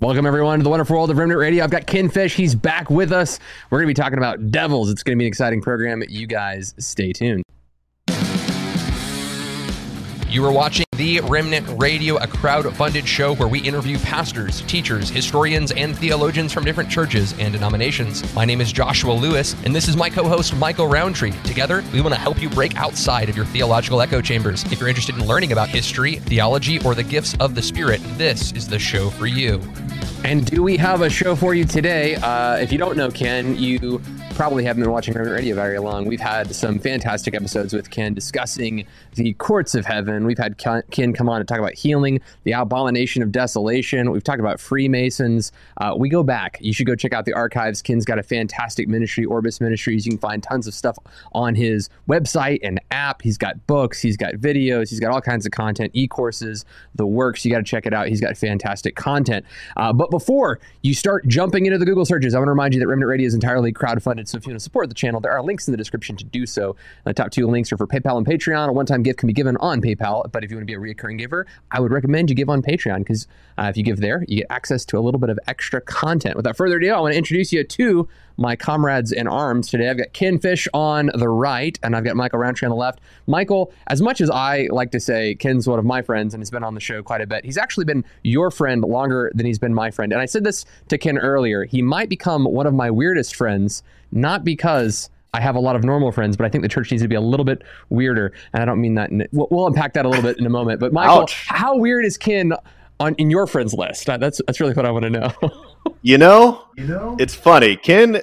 Welcome everyone to the wonderful world of Remnant Radio. I've got Ken Fish. He's back with us. We're going to be talking about devils. It's going to be an exciting program. You guys stay tuned. You are watching The Remnant Radio, a crowd funded show where we interview pastors, teachers, historians, and theologians from different churches and denominations. My name is Joshua Lewis, and this is my co host, Michael Rowntree. Together, we want to help you break outside of your theological echo chambers. If you're interested in learning about history, theology, or the gifts of the Spirit, this is the show for you. And do we have a show for you today? Uh, if you don't know Ken, you probably haven't been watching Remnant Radio very long. We've had some fantastic episodes with Ken discussing the courts of heaven. We've had Ken come on to talk about healing, the abomination of desolation. We've talked about Freemasons. Uh, we go back. You should go check out the archives. Ken's got a fantastic ministry, Orbis Ministries. You can find tons of stuff on his website and app. He's got books, he's got videos, he's got all kinds of content, e courses, the works. You got to check it out. He's got fantastic content. Uh, but before you start jumping into the Google searches, I want to remind you that Remnant Radio is entirely crowdfunded. So if you want to support the channel, there are links in the description to do so. The top two links are for PayPal and Patreon. A one-time gift can be given on PayPal, but if you want to be a recurring giver, I would recommend you give on Patreon because uh, if you give there, you get access to a little bit of extra content. Without further ado, I want to introduce you to my comrades in arms today. I've got Ken Fish on the right, and I've got Michael Rowntree on the left. Michael, as much as I like to say Ken's one of my friends and has been on the show quite a bit, he's actually been your friend longer than he's been my friend. And I said this to Ken earlier. He might become one of my weirdest friends, not because I have a lot of normal friends, but I think the church needs to be a little bit weirder. And I don't mean that. In, we'll, we'll unpack that a little bit in a moment. But Michael, Ouch. how weird is Ken on in your friends list? That's that's really what I want to know. you know, you know, it's funny. Ken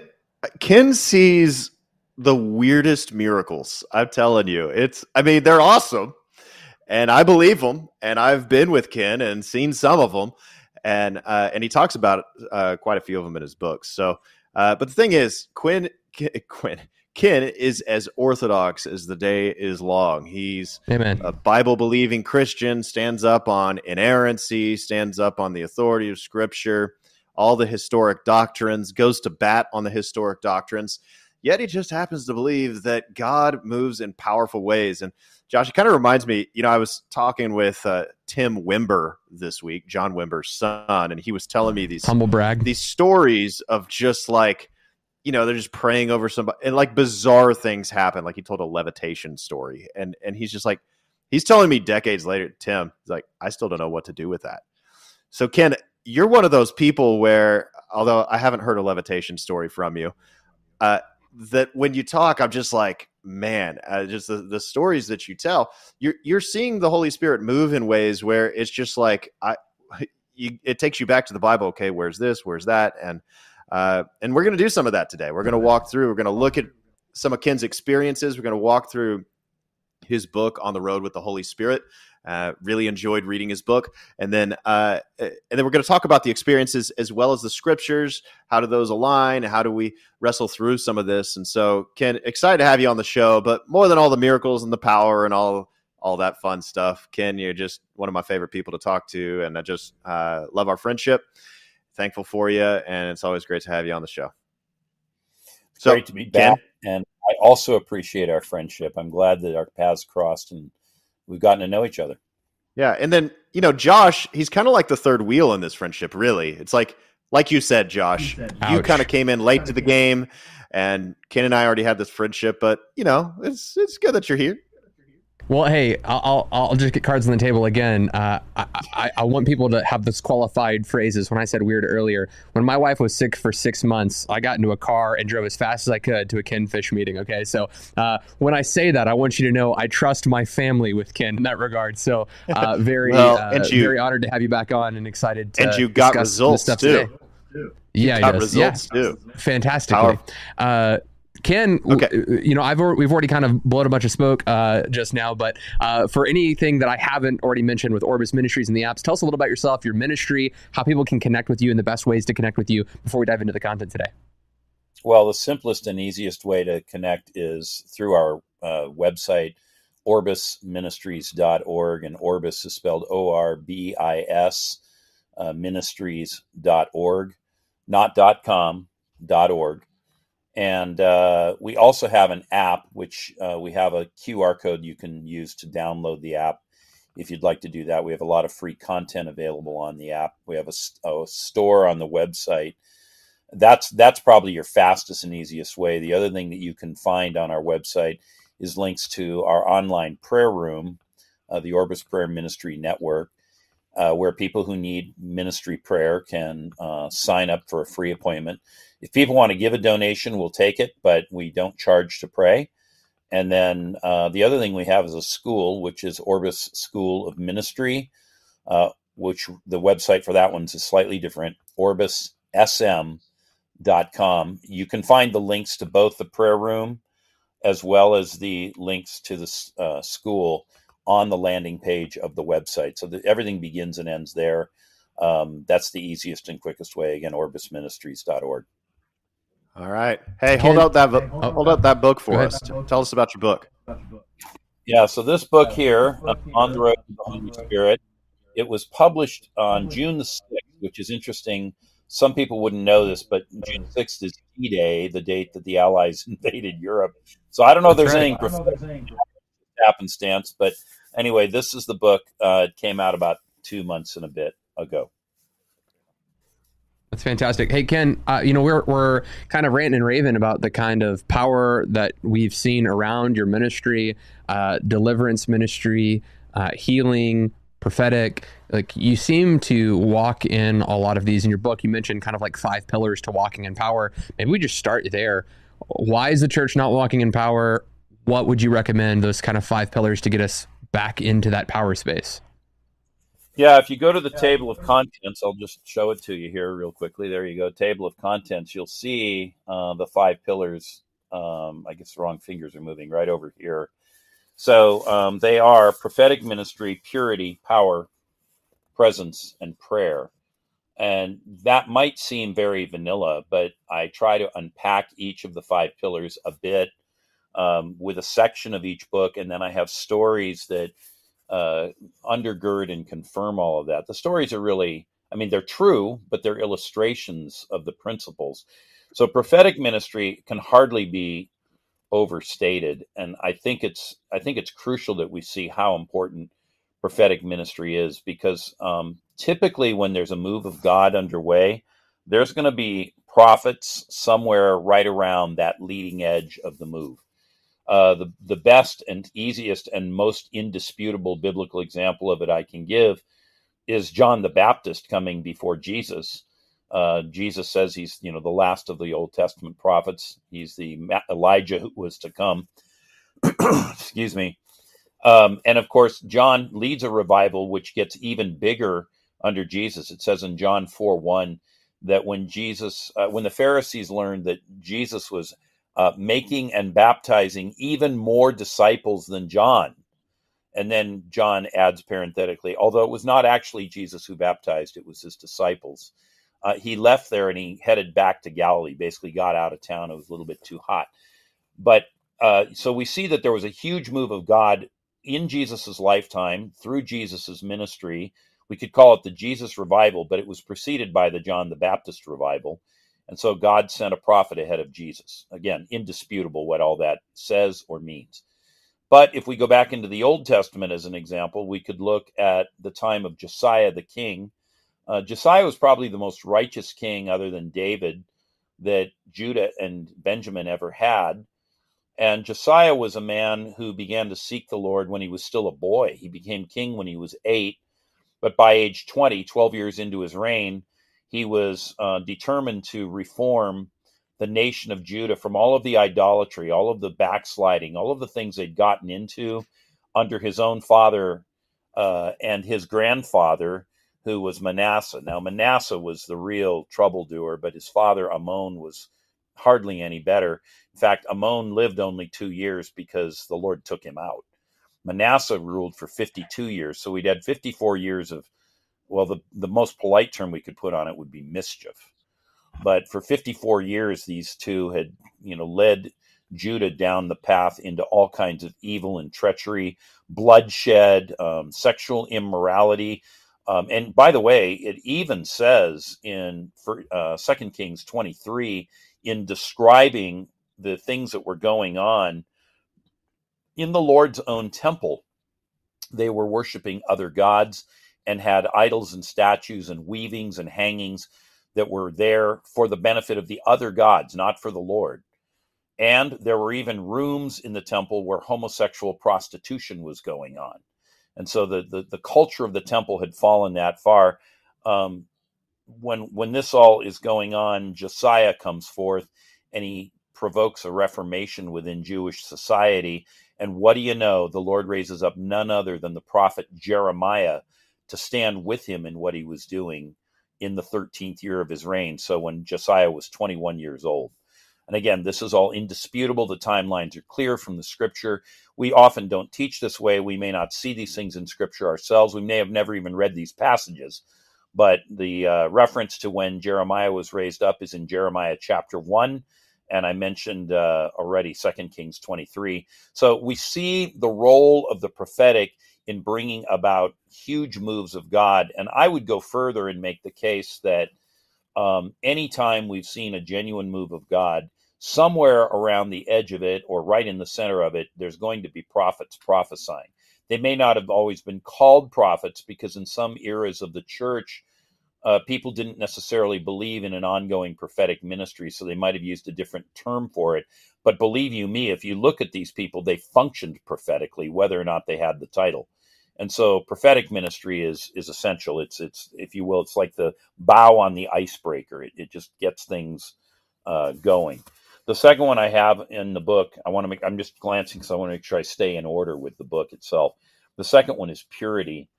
Ken sees the weirdest miracles. I'm telling you, it's. I mean, they're awesome, and I believe them. And I've been with Ken and seen some of them, and uh, and he talks about uh, quite a few of them in his books. So, uh, but the thing is, Quinn, Quinn, Ken is as orthodox as the day is long. He's Amen. a Bible believing Christian, stands up on inerrancy, stands up on the authority of Scripture all the historic doctrines, goes to bat on the historic doctrines. Yet he just happens to believe that God moves in powerful ways. And Josh, it kind of reminds me, you know, I was talking with uh, Tim Wimber this week, John Wimber's son, and he was telling me these humble brag, these stories of just like, you know, they're just praying over somebody, and like bizarre things happen. Like he told a levitation story, and and he's just like, he's telling me decades later, Tim, he's like, I still don't know what to do with that. So Ken, you're one of those people where, although I haven't heard a levitation story from you, uh, that when you talk, I'm just like, man, uh, just the, the stories that you tell, you're you're seeing the Holy Spirit move in ways where it's just like I, you, it takes you back to the Bible. Okay, where's this? Where's that? And uh, and we're going to do some of that today. We're going to walk through. We're going to look at some of Ken's experiences. We're going to walk through his book on the road with the Holy Spirit. Uh, really enjoyed reading his book, and then uh, and then we're going to talk about the experiences as well as the scriptures. How do those align? How do we wrestle through some of this? And so, Ken, excited to have you on the show. But more than all the miracles and the power and all all that fun stuff, Ken, you're just one of my favorite people to talk to, and I just uh, love our friendship. Thankful for you, and it's always great to have you on the show. So, great to be back, Ken, and I also appreciate our friendship. I'm glad that our paths crossed and we've gotten to know each other. Yeah, and then you know, Josh, he's kind of like the third wheel in this friendship. Really, it's like like you said, Josh, you, you kind of came in late to the game, and Ken and I already had this friendship. But you know, it's it's good that you're here. Well, hey, I'll, I'll just get cards on the table again. Uh, I, I, I, want people to have this qualified phrases. When I said weird earlier, when my wife was sick for six months, I got into a car and drove as fast as I could to a Ken Fish meeting. Okay, so uh, when I say that, I want you to know I trust my family with Ken in that regard. So uh, very, well, uh, you, very honored to have you back on and excited. To and you got results too. Today. Yeah, got results yeah. too. Fantastically. Uh, Ken, okay. you know, I've we've already kind of blown a bunch of smoke uh, just now, but uh, for anything that I haven't already mentioned with Orbis Ministries and the apps, tell us a little about yourself, your ministry, how people can connect with you, and the best ways to connect with you before we dive into the content today. Well, the simplest and easiest way to connect is through our uh, website, orbisministries.org, and Orbis is spelled O R B I S uh, ministries.org, not .com, .org. And uh, we also have an app, which uh, we have a QR code you can use to download the app if you'd like to do that. We have a lot of free content available on the app. We have a, a store on the website. That's that's probably your fastest and easiest way. The other thing that you can find on our website is links to our online prayer room, uh, the Orbis Prayer Ministry Network, uh, where people who need ministry prayer can uh, sign up for a free appointment. If people want to give a donation, we'll take it, but we don't charge to pray. And then uh, the other thing we have is a school, which is Orbis School of Ministry, uh, which the website for that one's is slightly different, orbissm.com. You can find the links to both the prayer room as well as the links to the uh, school on the landing page of the website. So the, everything begins and ends there. Um, that's the easiest and quickest way. Again, orbisministries.org. All right. Hey, hold out that hold out that book for us. Tell us about your book. Yeah. So this book here, on the road to the Holy Spirit, it was published on June the sixth, which is interesting. Some people wouldn't know this, but June sixth is D Day, the date that the Allies invaded Europe. So I don't know if there's anything happenstance, but anyway, this is the book. Uh, it came out about two months and a bit ago. That's fantastic. Hey Ken, uh, you know we're we're kind of ranting and raving about the kind of power that we've seen around your ministry, uh, deliverance ministry, uh, healing, prophetic. Like you seem to walk in a lot of these in your book. You mentioned kind of like five pillars to walking in power. Maybe we just start there. Why is the church not walking in power? What would you recommend those kind of five pillars to get us back into that power space? Yeah, if you go to the table of contents, I'll just show it to you here real quickly. There you go, table of contents. You'll see uh, the five pillars. Um, I guess the wrong fingers are moving right over here. So um, they are prophetic ministry, purity, power, presence, and prayer. And that might seem very vanilla, but I try to unpack each of the five pillars a bit um, with a section of each book, and then I have stories that uh, undergird and confirm all of that. The stories are really, I mean, they're true, but they're illustrations of the principles. So prophetic ministry can hardly be overstated, and I think it's I think it's crucial that we see how important prophetic ministry is because um, typically when there's a move of God underway, there's going to be prophets somewhere right around that leading edge of the move. Uh, the the best and easiest and most indisputable biblical example of it I can give is John the Baptist coming before Jesus. Uh, Jesus says he's you know the last of the Old Testament prophets. He's the Elijah who was to come. Excuse me. Um, and of course, John leads a revival which gets even bigger under Jesus. It says in John 4 1 that when Jesus, uh, when the Pharisees learned that Jesus was uh, making and baptizing even more disciples than John. And then John adds parenthetically, although it was not actually Jesus who baptized, it was his disciples. Uh, he left there and he headed back to Galilee, basically got out of town. It was a little bit too hot. But uh, so we see that there was a huge move of God in Jesus's lifetime through Jesus's ministry. We could call it the Jesus revival, but it was preceded by the John the Baptist revival. And so God sent a prophet ahead of Jesus. Again, indisputable what all that says or means. But if we go back into the Old Testament as an example, we could look at the time of Josiah the king. Uh, Josiah was probably the most righteous king, other than David, that Judah and Benjamin ever had. And Josiah was a man who began to seek the Lord when he was still a boy. He became king when he was eight, but by age 20, 12 years into his reign, he was uh, determined to reform the nation of Judah from all of the idolatry, all of the backsliding, all of the things they'd gotten into under his own father uh, and his grandfather. who was Manasseh. Now, Manasseh was the real trouble doer, but his father Amon was hardly any better. In fact, Amon lived only two years because the Lord took him out. Manasseh ruled for 52 years. So we'd had 54 years of, well, the, the most polite term we could put on it would be mischief. But for 54 years, these two had, you know, led Judah down the path into all kinds of evil and treachery, bloodshed, um, sexual immorality. Um, and by the way, it even says in uh, 2 Kings 23, in describing the things that were going on in the Lord's own temple, they were worshiping other gods and had idols and statues and weavings and hangings that were there for the benefit of the other gods, not for the Lord. And there were even rooms in the temple where homosexual prostitution was going on. And so the, the, the culture of the temple had fallen that far. Um, when when this all is going on, Josiah comes forth and he provokes a reformation within Jewish society. And what do you know? The Lord raises up none other than the prophet Jeremiah to stand with him in what he was doing in the 13th year of his reign. So when Josiah was 21 years old. And again, this is all indisputable. The timelines are clear from the scripture. We often don't teach this way. We may not see these things in scripture ourselves. We may have never even read these passages. But the uh, reference to when Jeremiah was raised up is in Jeremiah chapter 1. And I mentioned uh, already Second Kings 23. So we see the role of the prophetic in bringing about huge moves of God. And I would go further and make the case that um, anytime we've seen a genuine move of God, somewhere around the edge of it or right in the center of it, there's going to be prophets prophesying. They may not have always been called prophets because in some eras of the church, uh, people didn't necessarily believe in an ongoing prophetic ministry, so they might have used a different term for it. But believe you me, if you look at these people, they functioned prophetically, whether or not they had the title. And so prophetic ministry is is essential. It's it's if you will, it's like the bow on the icebreaker. It, it just gets things uh, going. The second one I have in the book, I want to make. I'm just glancing because I want to make sure I stay in order with the book itself. The second one is purity,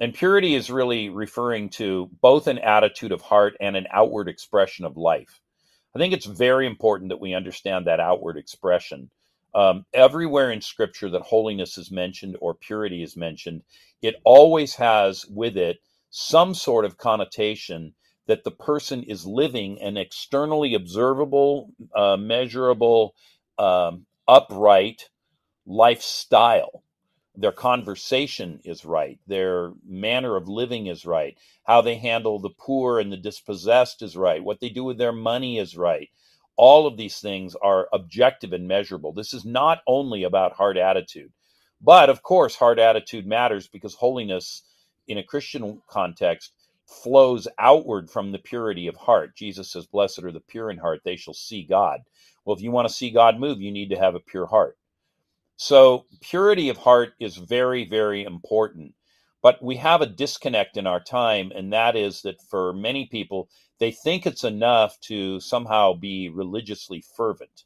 and purity is really referring to both an attitude of heart and an outward expression of life. I think it's very important that we understand that outward expression um, everywhere in scripture that holiness is mentioned or purity is mentioned, it always has with it some sort of connotation that the person is living an externally observable, uh, measurable, um, upright lifestyle. Their conversation is right. Their manner of living is right. How they handle the poor and the dispossessed is right. What they do with their money is right all of these things are objective and measurable. This is not only about hard attitude, but of course, hard attitude matters because holiness in a Christian context flows outward from the purity of heart. Jesus says, Blessed are the pure in heart, they shall see God. Well, if you want to see God move, you need to have a pure heart. So, purity of heart is very, very important. But we have a disconnect in our time, and that is that for many people, they think it's enough to somehow be religiously fervent.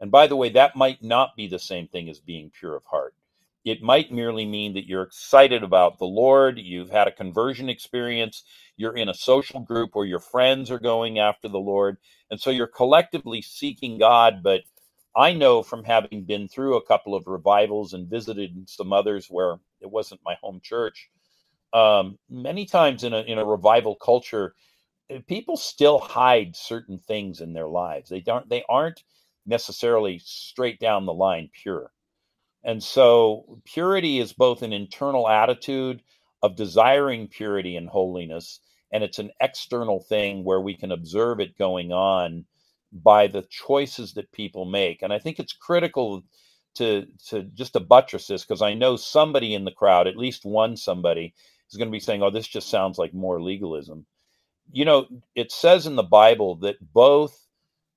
And by the way, that might not be the same thing as being pure of heart. It might merely mean that you're excited about the Lord, you've had a conversion experience, you're in a social group where your friends are going after the Lord, and so you're collectively seeking God, but I know from having been through a couple of revivals and visited some others where it wasn't my home church. Um, many times in a in a revival culture, eh, people still hide certain things in their lives. They don't. They aren't necessarily straight down the line pure. And so, purity is both an internal attitude of desiring purity and holiness, and it's an external thing where we can observe it going on by the choices that people make. And I think it's critical to to just to buttress this because I know somebody in the crowd, at least one somebody, is going to be saying, "Oh, this just sounds like more legalism." You know, it says in the Bible that both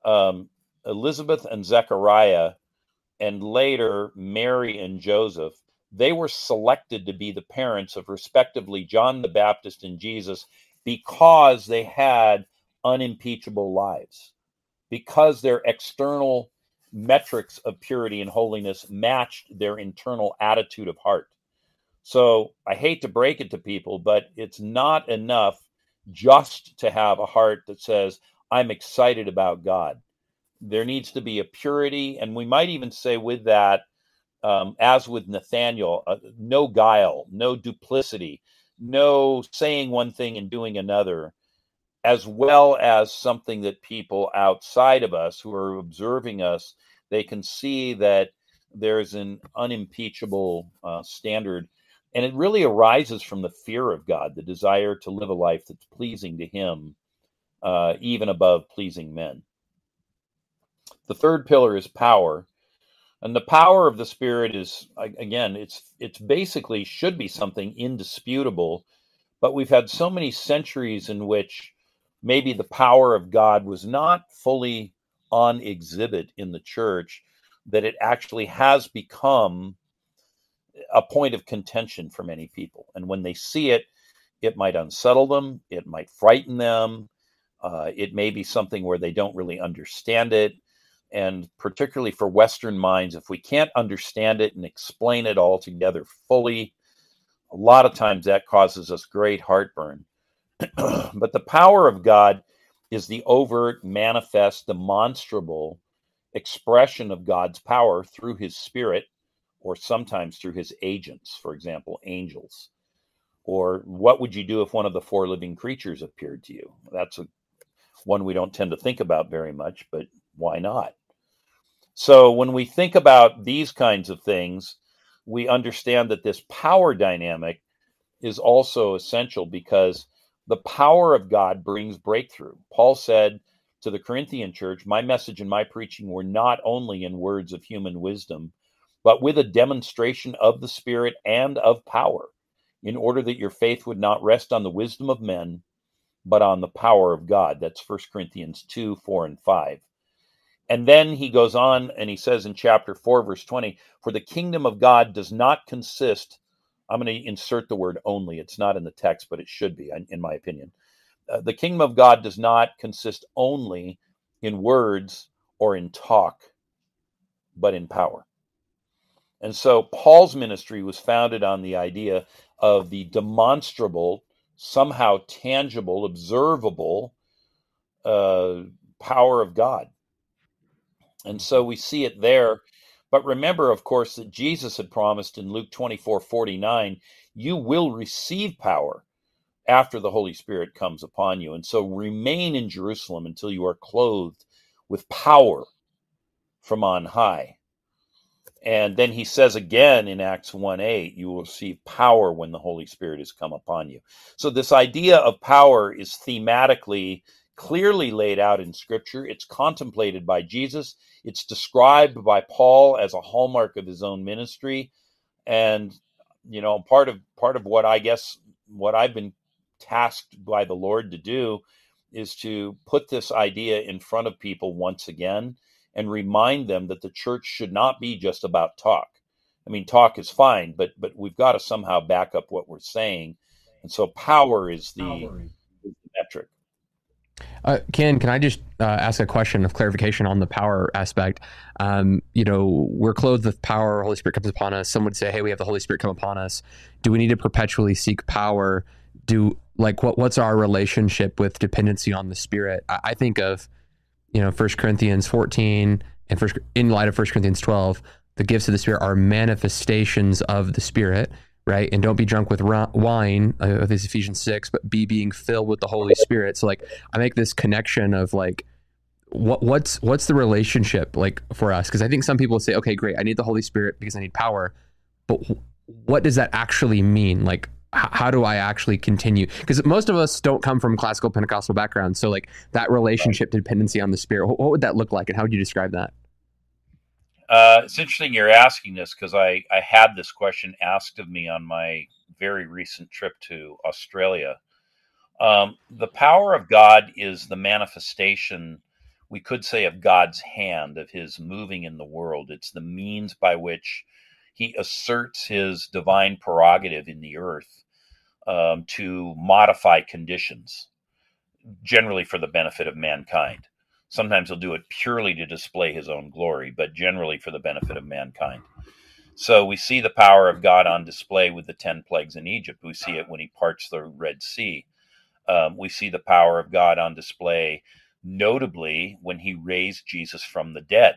um, Elizabeth and Zechariah, and later Mary and Joseph, they were selected to be the parents of respectively John the Baptist and Jesus because they had unimpeachable lives because their external metrics of purity and holiness matched their internal attitude of heart. So I hate to break it to people, but it's not enough just to have a heart that says, I'm excited about God. There needs to be a purity. And we might even say, with that, um, as with Nathaniel, uh, no guile, no duplicity, no saying one thing and doing another, as well as something that people outside of us who are observing us, they can see that there's an unimpeachable uh, standard and it really arises from the fear of God, the desire to live a life that's pleasing to Him, uh, even above pleasing men. The third pillar is power. And the power of the Spirit is, again, it's it's basically should be something indisputable, but we've had so many centuries in which maybe the power of God was not fully on exhibit in the church that it actually has become a point of contention for many people. And when they see it, it might unsettle them, it might frighten them, uh, it may be something where they don't really understand it. And particularly for Western minds, if we can't understand it and explain it all together fully, a lot of times that causes us great heartburn. but the power of God is the overt, manifest, demonstrable expression of God's power through his spirit or sometimes through his agents, for example, angels. Or what would you do if one of the four living creatures appeared to you? That's a, one we don't tend to think about very much, but why not? So when we think about these kinds of things, we understand that this power dynamic is also essential because the power of God brings breakthrough. Paul said to the Corinthian church, My message and my preaching were not only in words of human wisdom, but with a demonstration of the Spirit and of power, in order that your faith would not rest on the wisdom of men, but on the power of God. That's 1 Corinthians 2, 4, and 5. And then he goes on and he says in chapter 4, verse 20, For the kingdom of God does not consist, I'm going to insert the word only. It's not in the text, but it should be, in my opinion. Uh, the kingdom of God does not consist only in words or in talk, but in power. And so Paul's ministry was founded on the idea of the demonstrable, somehow tangible, observable uh, power of God. And so we see it there. But remember, of course, that Jesus had promised in Luke 24 49, you will receive power after the Holy Spirit comes upon you. And so remain in Jerusalem until you are clothed with power from on high. And then he says again in Acts 1 8, you will receive power when the Holy Spirit has come upon you. So, this idea of power is thematically clearly laid out in Scripture. It's contemplated by Jesus, it's described by Paul as a hallmark of his own ministry. And, you know, part of part of what I guess what I've been tasked by the Lord to do is to put this idea in front of people once again and remind them that the church should not be just about talk. I mean, talk is fine, but but we've got to somehow back up what we're saying, and so power is the, power. Is the metric. Uh, Ken, can I just uh, ask a question of clarification on the power aspect? Um, you know, we're clothed with power. Holy Spirit comes upon us. Some would say, "Hey, we have the Holy Spirit come upon us." Do we need to perpetually seek power? Do like what? What's our relationship with dependency on the Spirit? I, I think of you know, First Corinthians 14 and first in light of First Corinthians 12, the gifts of the Spirit are manifestations of the Spirit, right? And don't be drunk with wine, uh, this Ephesians 6, but be being filled with the Holy Spirit. So like I make this connection of like what what's what's the relationship like for us? Because I think some people say, okay, great, I need the Holy Spirit because I need power, but what does that actually mean? Like how do I actually continue? Because most of us don't come from classical Pentecostal backgrounds. So, like that relationship dependency on the Spirit, what would that look like, and how would you describe that? Uh, it's interesting you're asking this because I, I had this question asked of me on my very recent trip to Australia. Um, the power of God is the manifestation, we could say, of God's hand, of His moving in the world. It's the means by which he asserts his divine prerogative in the earth um, to modify conditions, generally for the benefit of mankind. Sometimes he'll do it purely to display his own glory, but generally for the benefit of mankind. So we see the power of God on display with the 10 plagues in Egypt. We see it when he parts the Red Sea. Um, we see the power of God on display, notably when he raised Jesus from the dead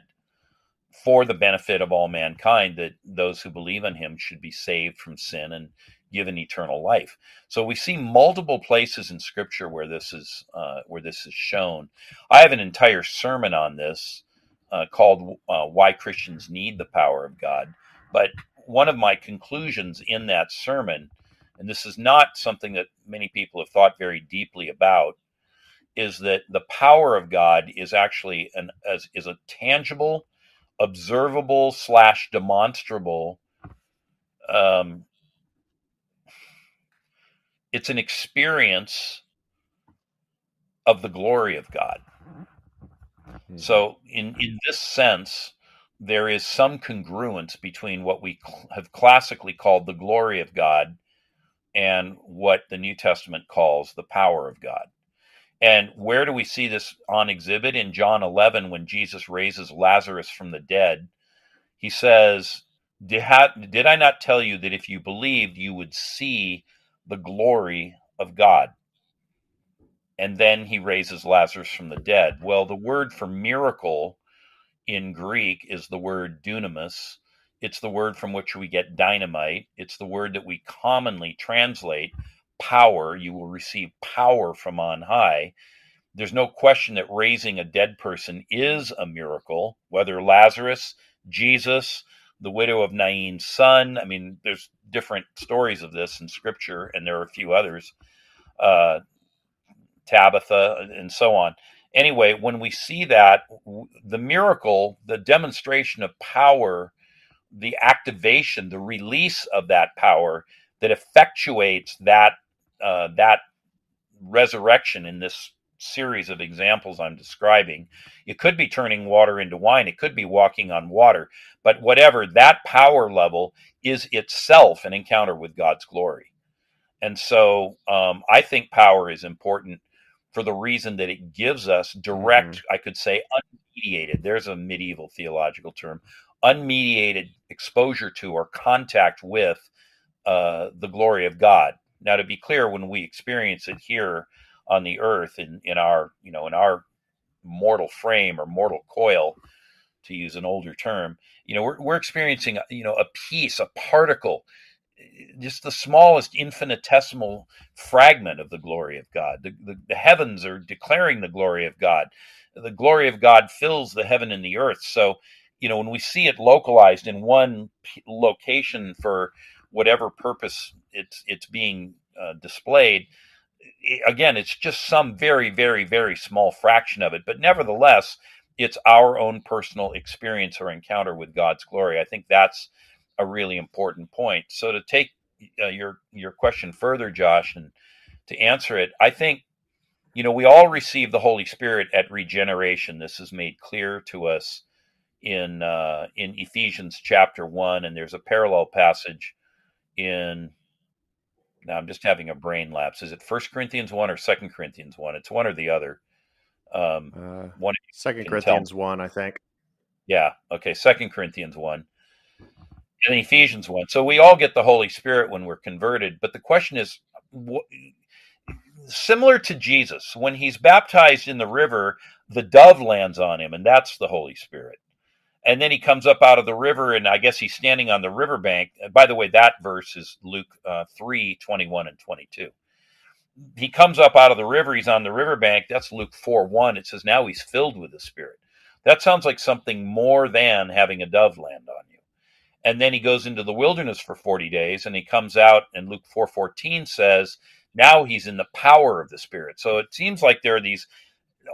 for the benefit of all mankind, that those who believe in him should be saved from sin and given eternal life. So we see multiple places in Scripture where this is uh, where this is shown. I have an entire sermon on this uh, called uh, "Why Christians Need the Power of God." But one of my conclusions in that sermon, and this is not something that many people have thought very deeply about, is that the power of God is actually an as is a tangible, observable slash demonstrable. Um, it's an experience of the glory of God. Mm-hmm. So, in in this sense, there is some congruence between what we have classically called the glory of God and what the New Testament calls the power of God. And where do we see this on exhibit? In John 11, when Jesus raises Lazarus from the dead, he says, did I not tell you that if you believed, you would see the glory of God? And then he raises Lazarus from the dead. Well, the word for miracle in Greek is the word dunamis. It's the word from which we get dynamite. It's the word that we commonly translate power. You will receive power from on high. There's no question that raising a dead person is a miracle, whether Lazarus, Jesus, the widow of Nain's son. I mean, there's different stories of this in scripture, and there are a few others, uh, Tabitha, and so on anyway, when we see that, the miracle, the demonstration of power, the activation, the release of that power that effectuates that uh, that resurrection in this series of examples I'm describing. It could be turning water into wine. It could be walking on water. But whatever, that power level is itself an encounter with God's glory. And so um, I think power is important for the reason that it gives us direct, mm-hmm. I could say, unmediated, there's a medieval theological term, unmediated exposure to or contact with uh, the glory of God. Now, to be clear, when we experience it here on the earth in, in our, you know, in our mortal frame or mortal coil, to use an older term, you know, we're, we're experiencing, you know, a piece, a particle just the smallest infinitesimal fragment of the glory of God. The, the, the, heavens are declaring the glory of God. The glory of God fills the heaven and the earth. So, you know, when we see it localized in one location for whatever purpose it's it's being uh, displayed, again, it's just some very, very, very small fraction of it. But nevertheless, it's our own personal experience or encounter with God's glory. I think that's a really important point. So to take uh, your your question further, Josh, and to answer it, I think you know we all receive the Holy Spirit at regeneration. This is made clear to us in uh, in Ephesians chapter one, and there's a parallel passage in. Now I'm just having a brain lapse. Is it First Corinthians one or Second Corinthians one? It's one or the other. Um, uh, one Second Corinthians one, I think. Yeah. Okay. Second Corinthians one and Ephesians 1. So we all get the Holy Spirit when we're converted. But the question is similar to Jesus, when he's baptized in the river, the dove lands on him, and that's the Holy Spirit. And then he comes up out of the river, and I guess he's standing on the riverbank. By the way, that verse is Luke uh, 3 21 and 22. He comes up out of the river, he's on the riverbank. That's Luke 4 1. It says, Now he's filled with the Spirit. That sounds like something more than having a dove land on you and then he goes into the wilderness for 40 days and he comes out and luke 4.14 says now he's in the power of the spirit so it seems like there are these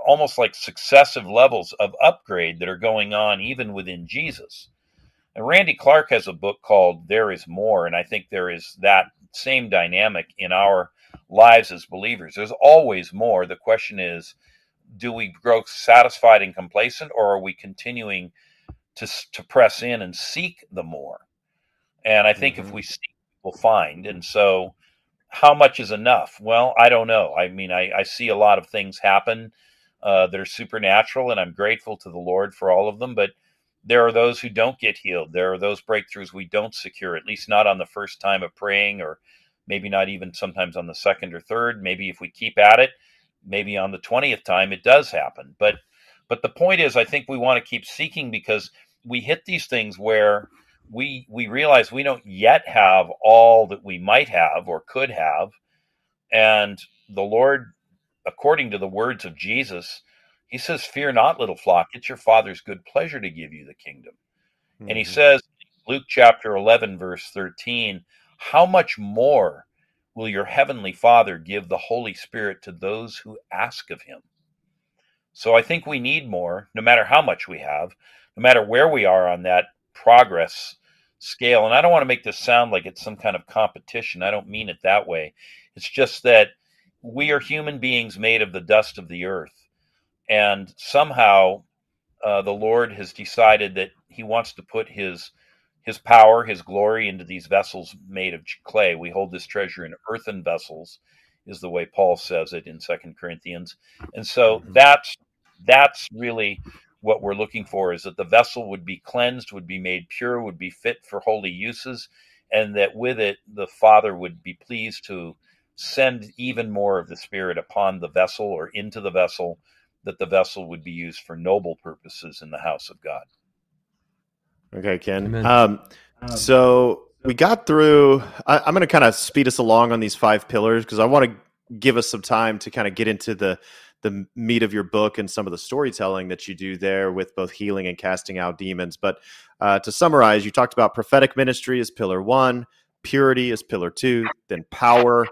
almost like successive levels of upgrade that are going on even within jesus and randy clark has a book called there is more and i think there is that same dynamic in our lives as believers there's always more the question is do we grow satisfied and complacent or are we continuing to to press in and seek the more. And I think mm-hmm. if we seek, we'll find. And so, how much is enough? Well, I don't know. I mean, I, I see a lot of things happen uh, that are supernatural, and I'm grateful to the Lord for all of them. But there are those who don't get healed. There are those breakthroughs we don't secure, at least not on the first time of praying, or maybe not even sometimes on the second or third. Maybe if we keep at it, maybe on the 20th time it does happen. But but the point is I think we want to keep seeking because we hit these things where we we realize we don't yet have all that we might have or could have and the lord according to the words of jesus he says fear not little flock it's your father's good pleasure to give you the kingdom mm-hmm. and he mm-hmm. says luke chapter 11 verse 13 how much more will your heavenly father give the holy spirit to those who ask of him so i think we need more no matter how much we have no matter where we are on that progress scale. And I don't want to make this sound like it's some kind of competition. I don't mean it that way. It's just that we are human beings made of the dust of the earth. And somehow uh, the Lord has decided that he wants to put his his power, his glory into these vessels made of clay. We hold this treasure in earthen vessels, is the way Paul says it in Second Corinthians. And so mm-hmm. that's that's really what we're looking for is that the vessel would be cleansed, would be made pure, would be fit for holy uses, and that with it the Father would be pleased to send even more of the Spirit upon the vessel or into the vessel, that the vessel would be used for noble purposes in the house of God. Okay, Ken. Um, so we got through. I, I'm going to kind of speed us along on these five pillars because I want to give us some time to kind of get into the the meat of your book and some of the storytelling that you do there with both healing and casting out demons. But uh, to summarize, you talked about prophetic ministry as pillar one, purity as pillar two, then power.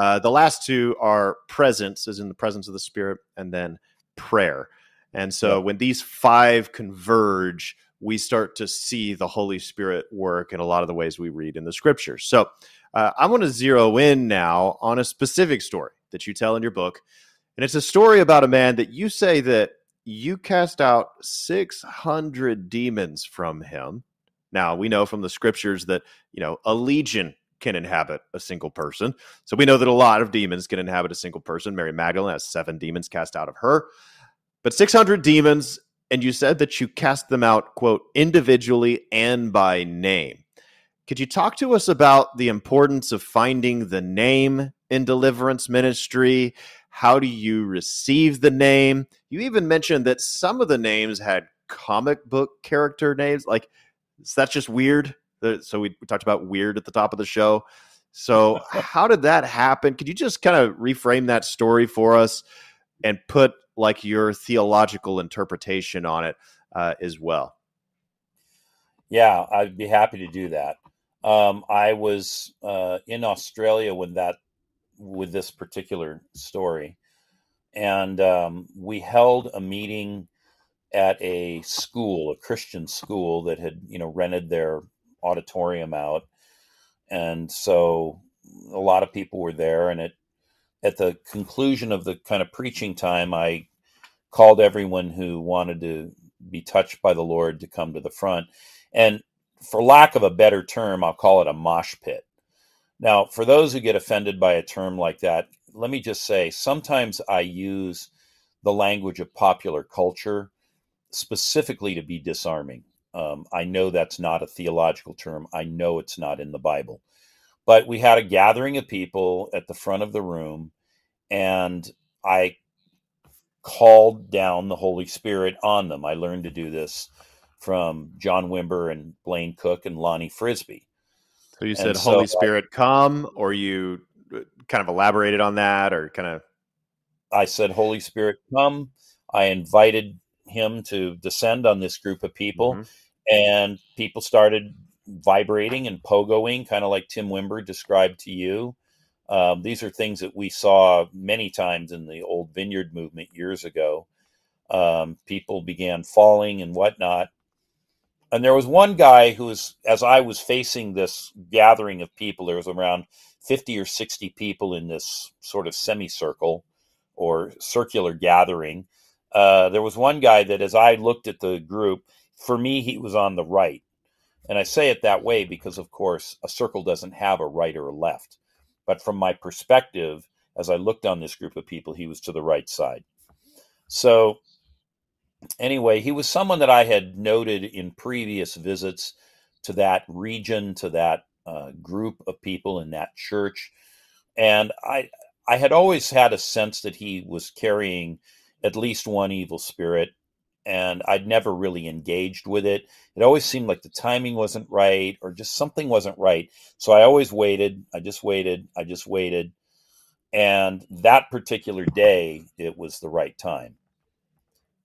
Uh, the last two are presence, as in the presence of the Spirit, and then prayer. And so when these five converge, we start to see the Holy Spirit work in a lot of the ways we read in the scriptures. So uh, I want to zero in now on a specific story that you tell in your book and it's a story about a man that you say that you cast out 600 demons from him. Now, we know from the scriptures that, you know, a legion can inhabit a single person. So we know that a lot of demons can inhabit a single person. Mary Magdalene has seven demons cast out of her. But 600 demons, and you said that you cast them out, quote, individually and by name. Could you talk to us about the importance of finding the name in deliverance ministry how do you receive the name? You even mentioned that some of the names had comic book character names. Like, is that just weird? So we, we talked about weird at the top of the show. So how did that happen? Could you just kind of reframe that story for us and put like your theological interpretation on it uh, as well? Yeah, I'd be happy to do that. Um, I was uh, in Australia when that with this particular story. And um, we held a meeting at a school, a Christian school that had, you know, rented their auditorium out. And so a lot of people were there. And it, at the conclusion of the kind of preaching time, I called everyone who wanted to be touched by the Lord to come to the front. And for lack of a better term, I'll call it a mosh pit. Now, for those who get offended by a term like that, let me just say sometimes I use the language of popular culture specifically to be disarming. Um, I know that's not a theological term, I know it's not in the Bible. But we had a gathering of people at the front of the room, and I called down the Holy Spirit on them. I learned to do this from John Wimber and Blaine Cook and Lonnie Frisbee. So you said Holy Spirit come, or you uh, kind of elaborated on that, or kind of. I said, Holy Spirit come. I invited him to descend on this group of people, mm-hmm. And people started vibrating and pogoing, kind of like Tim Wimber described to you. Um, these are things that we saw many times in the old vineyard movement years ago. Um, people began falling and whatnot and there was one guy who was as i was facing this gathering of people there was around 50 or 60 people in this sort of semicircle or circular gathering uh, there was one guy that as i looked at the group for me he was on the right. And i say it that way because of course a circle doesn't have a right or a left. But from my perspective as i looked on this group of people he was to the right side. So anyway, he was someone that I had noted in previous visits to that region, to that uh, group of people in that church, and I I had always had a sense that he was carrying at least one evil spirit, and I'd never really engaged with it. It always seemed like the timing wasn't right, or just something wasn't right. So I always waited. I just waited. I just waited, and that particular day, it was the right time.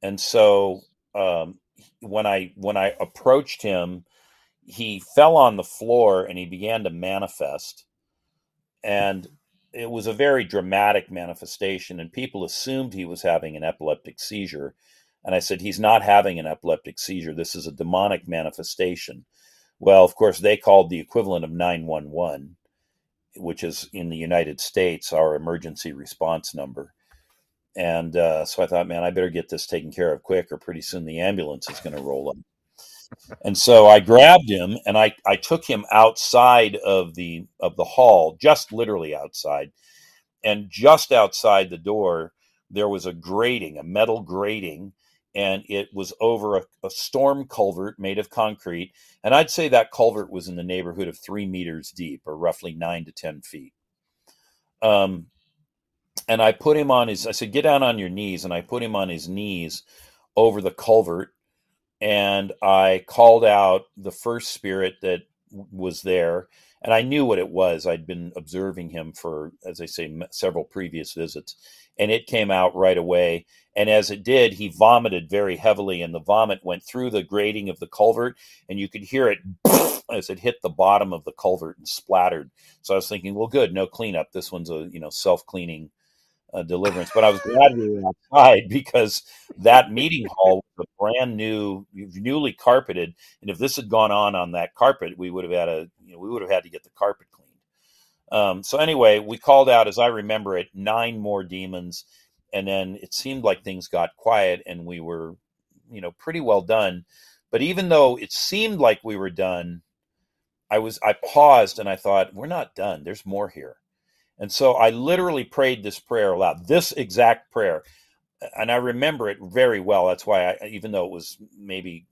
And so um, when I when I approached him, he fell on the floor and he began to manifest. And it was a very dramatic manifestation, and people assumed he was having an epileptic seizure. And I said, He's not having an epileptic seizure. This is a demonic manifestation. Well, of course, they called the equivalent of 911, which is in the United States our emergency response number. And uh, so I thought, man, I better get this taken care of quick, or pretty soon the ambulance is going to roll up. And so I grabbed him and I, I took him outside of the of the hall, just literally outside. And just outside the door, there was a grating, a metal grating, and it was over a, a storm culvert made of concrete. And I'd say that culvert was in the neighborhood of three meters deep, or roughly nine to ten feet. Um, and I put him on his. I said, "Get down on your knees," and I put him on his knees over the culvert and I called out the first spirit that was there, and I knew what it was. I'd been observing him for, as I say, several previous visits, and it came out right away. And as it did, he vomited very heavily, and the vomit went through the grating of the culvert, and you could hear it as it hit the bottom of the culvert and splattered. So I was thinking, well, good, no cleanup. This one's a you know self cleaning uh, deliverance. But I was glad we were outside because that meeting hall was a brand new, newly carpeted. And if this had gone on on that carpet, we would have had a, you know, we would have had to get the carpet cleaned. Um, so anyway, we called out, as I remember it, nine more demons, and then it seemed like things got quiet, and we were, you know, pretty well done. But even though it seemed like we were done, I was I paused and I thought, we're not done. There's more here. And so I literally prayed this prayer aloud, this exact prayer. And I remember it very well. That's why, I, even though it was maybe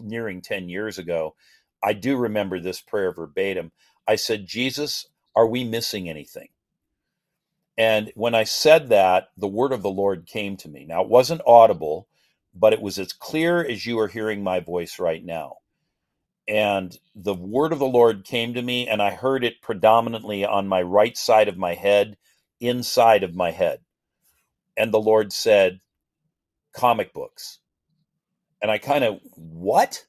nearing 10 years ago, I do remember this prayer verbatim. I said, Jesus, are we missing anything? And when I said that, the word of the Lord came to me. Now, it wasn't audible, but it was as clear as you are hearing my voice right now and the word of the Lord came to me, and I heard it predominantly on my right side of my head, inside of my head. And the Lord said, comic books. And I kind of, what?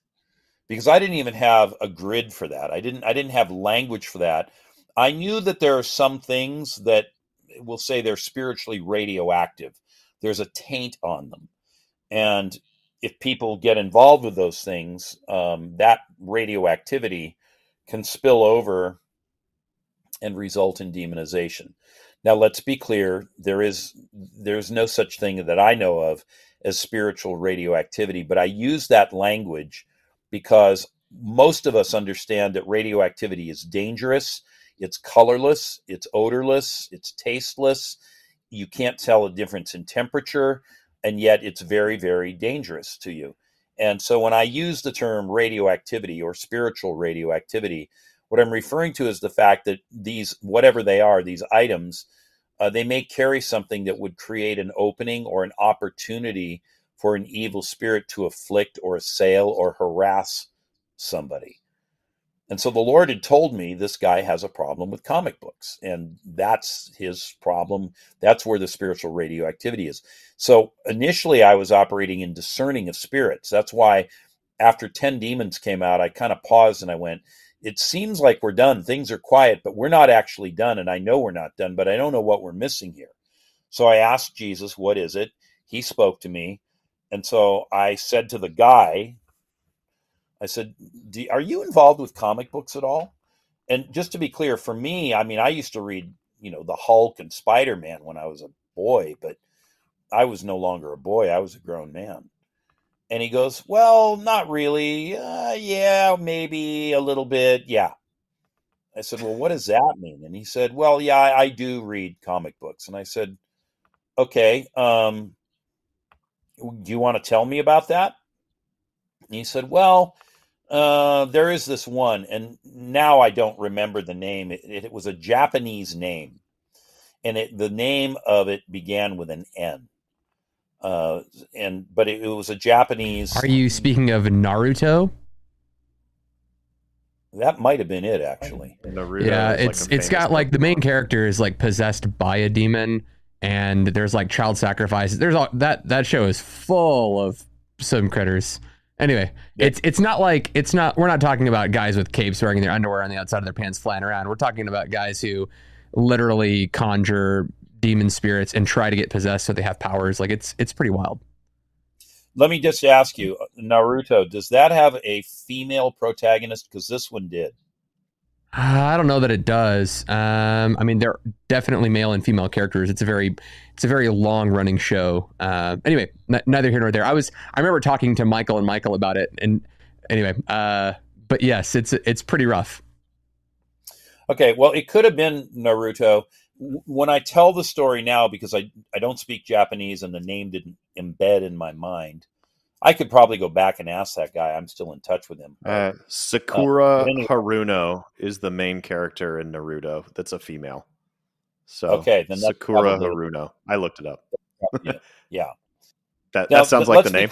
Because I didn't even have a grid for that. I didn't I didn't have language for that. I knew that there are some things that will say they're spiritually radioactive. There's a taint on them. And if people get involved with those things, um, that radioactivity can spill over and result in demonization. Now, let's be clear: there is there's no such thing that I know of as spiritual radioactivity, but I use that language because most of us understand that radioactivity is dangerous. It's colorless, it's odorless, it's tasteless. You can't tell a difference in temperature and yet it's very, very dangerous to you. And so when I use the term radioactivity or spiritual radioactivity, what I'm referring to is the fact that these, whatever they are, these items, uh, they may carry something that would create an opening or an opportunity for an evil spirit to afflict or assail or harass somebody. And so the Lord had told me this guy has a problem with comic books, and that's his problem. That's where the spiritual radioactivity is. So initially, I was operating in discerning of spirits. That's why after 10 demons came out, I kind of paused and I went, It seems like we're done. Things are quiet, but we're not actually done. And I know we're not done, but I don't know what we're missing here. So I asked Jesus, What is it? He spoke to me. And so I said to the guy, I said, "Are you involved with comic books at all?" And just to be clear, for me, I mean, I used to read, you know, the Hulk and Spider Man when I was a boy, but I was no longer a boy; I was a grown man. And he goes, "Well, not really. Uh, yeah, maybe a little bit. Yeah." I said, "Well, what does that mean?" And he said, "Well, yeah, I, I do read comic books." And I said, "Okay, um, Do you want to tell me about that? And he said, Well, uh, there is this one, and now I don't remember the name. It, it was a Japanese name, and it, the name of it began with an N. Uh, and but it, it was a Japanese. Are you speaking of Naruto? That might have been it, actually. Naruto yeah, is, like, it's a it's famous got like the main character is like possessed by a demon, and there's like child sacrifices. There's all that that show is full of some critters. Anyway, Yeah. it's it's not like it's not. We're not talking about guys with capes wearing their underwear on the outside of their pants flying around. We're talking about guys who literally conjure demon spirits and try to get possessed so they have powers. Like it's it's pretty wild. Let me just ask you, Naruto, does that have a female protagonist? Because this one did. Uh, I don't know that it does. Um, I mean, they're definitely male and female characters. It's a very, it's a very long running show. Uh, anyway, n- neither here nor there. I was, I remember talking to Michael and Michael about it, and anyway, uh, but yes, it's it's pretty rough. Okay, well, it could have been Naruto. When I tell the story now, because I, I don't speak Japanese and the name didn't embed in my mind, I could probably go back and ask that guy. I'm still in touch with him. Uh, Sakura but anyway. Haruno is the main character in Naruto. That's a female. So Okay, then Sakura probably- Haruno. I looked it up. yeah. yeah. That Now, that sounds like the name.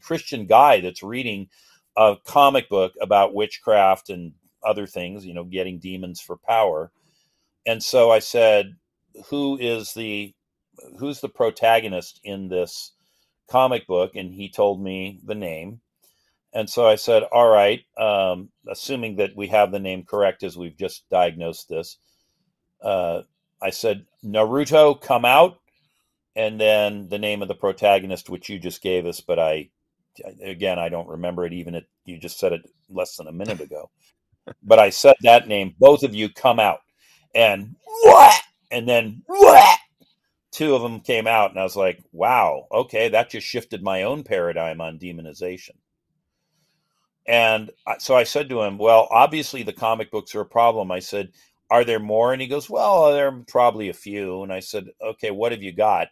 Christian guy that's reading a comic book about witchcraft and other things, you know, getting demons for power. And so I said, "Who is the who's the protagonist in this comic book?" And he told me the name. And so I said, "All right, um, assuming that we have the name correct as we've just diagnosed this." Uh, I said, "Naruto, come out." and then the name of the protagonist, which you just gave us, but I, again, I don't remember it. Even it, you just said it less than a minute ago, but I said that name. Both of you come out, and what? And then what? Two of them came out, and I was like, "Wow, okay, that just shifted my own paradigm on demonization." And so I said to him, "Well, obviously the comic books are a problem." I said, "Are there more?" And he goes, "Well, there are probably a few." And I said, "Okay, what have you got?"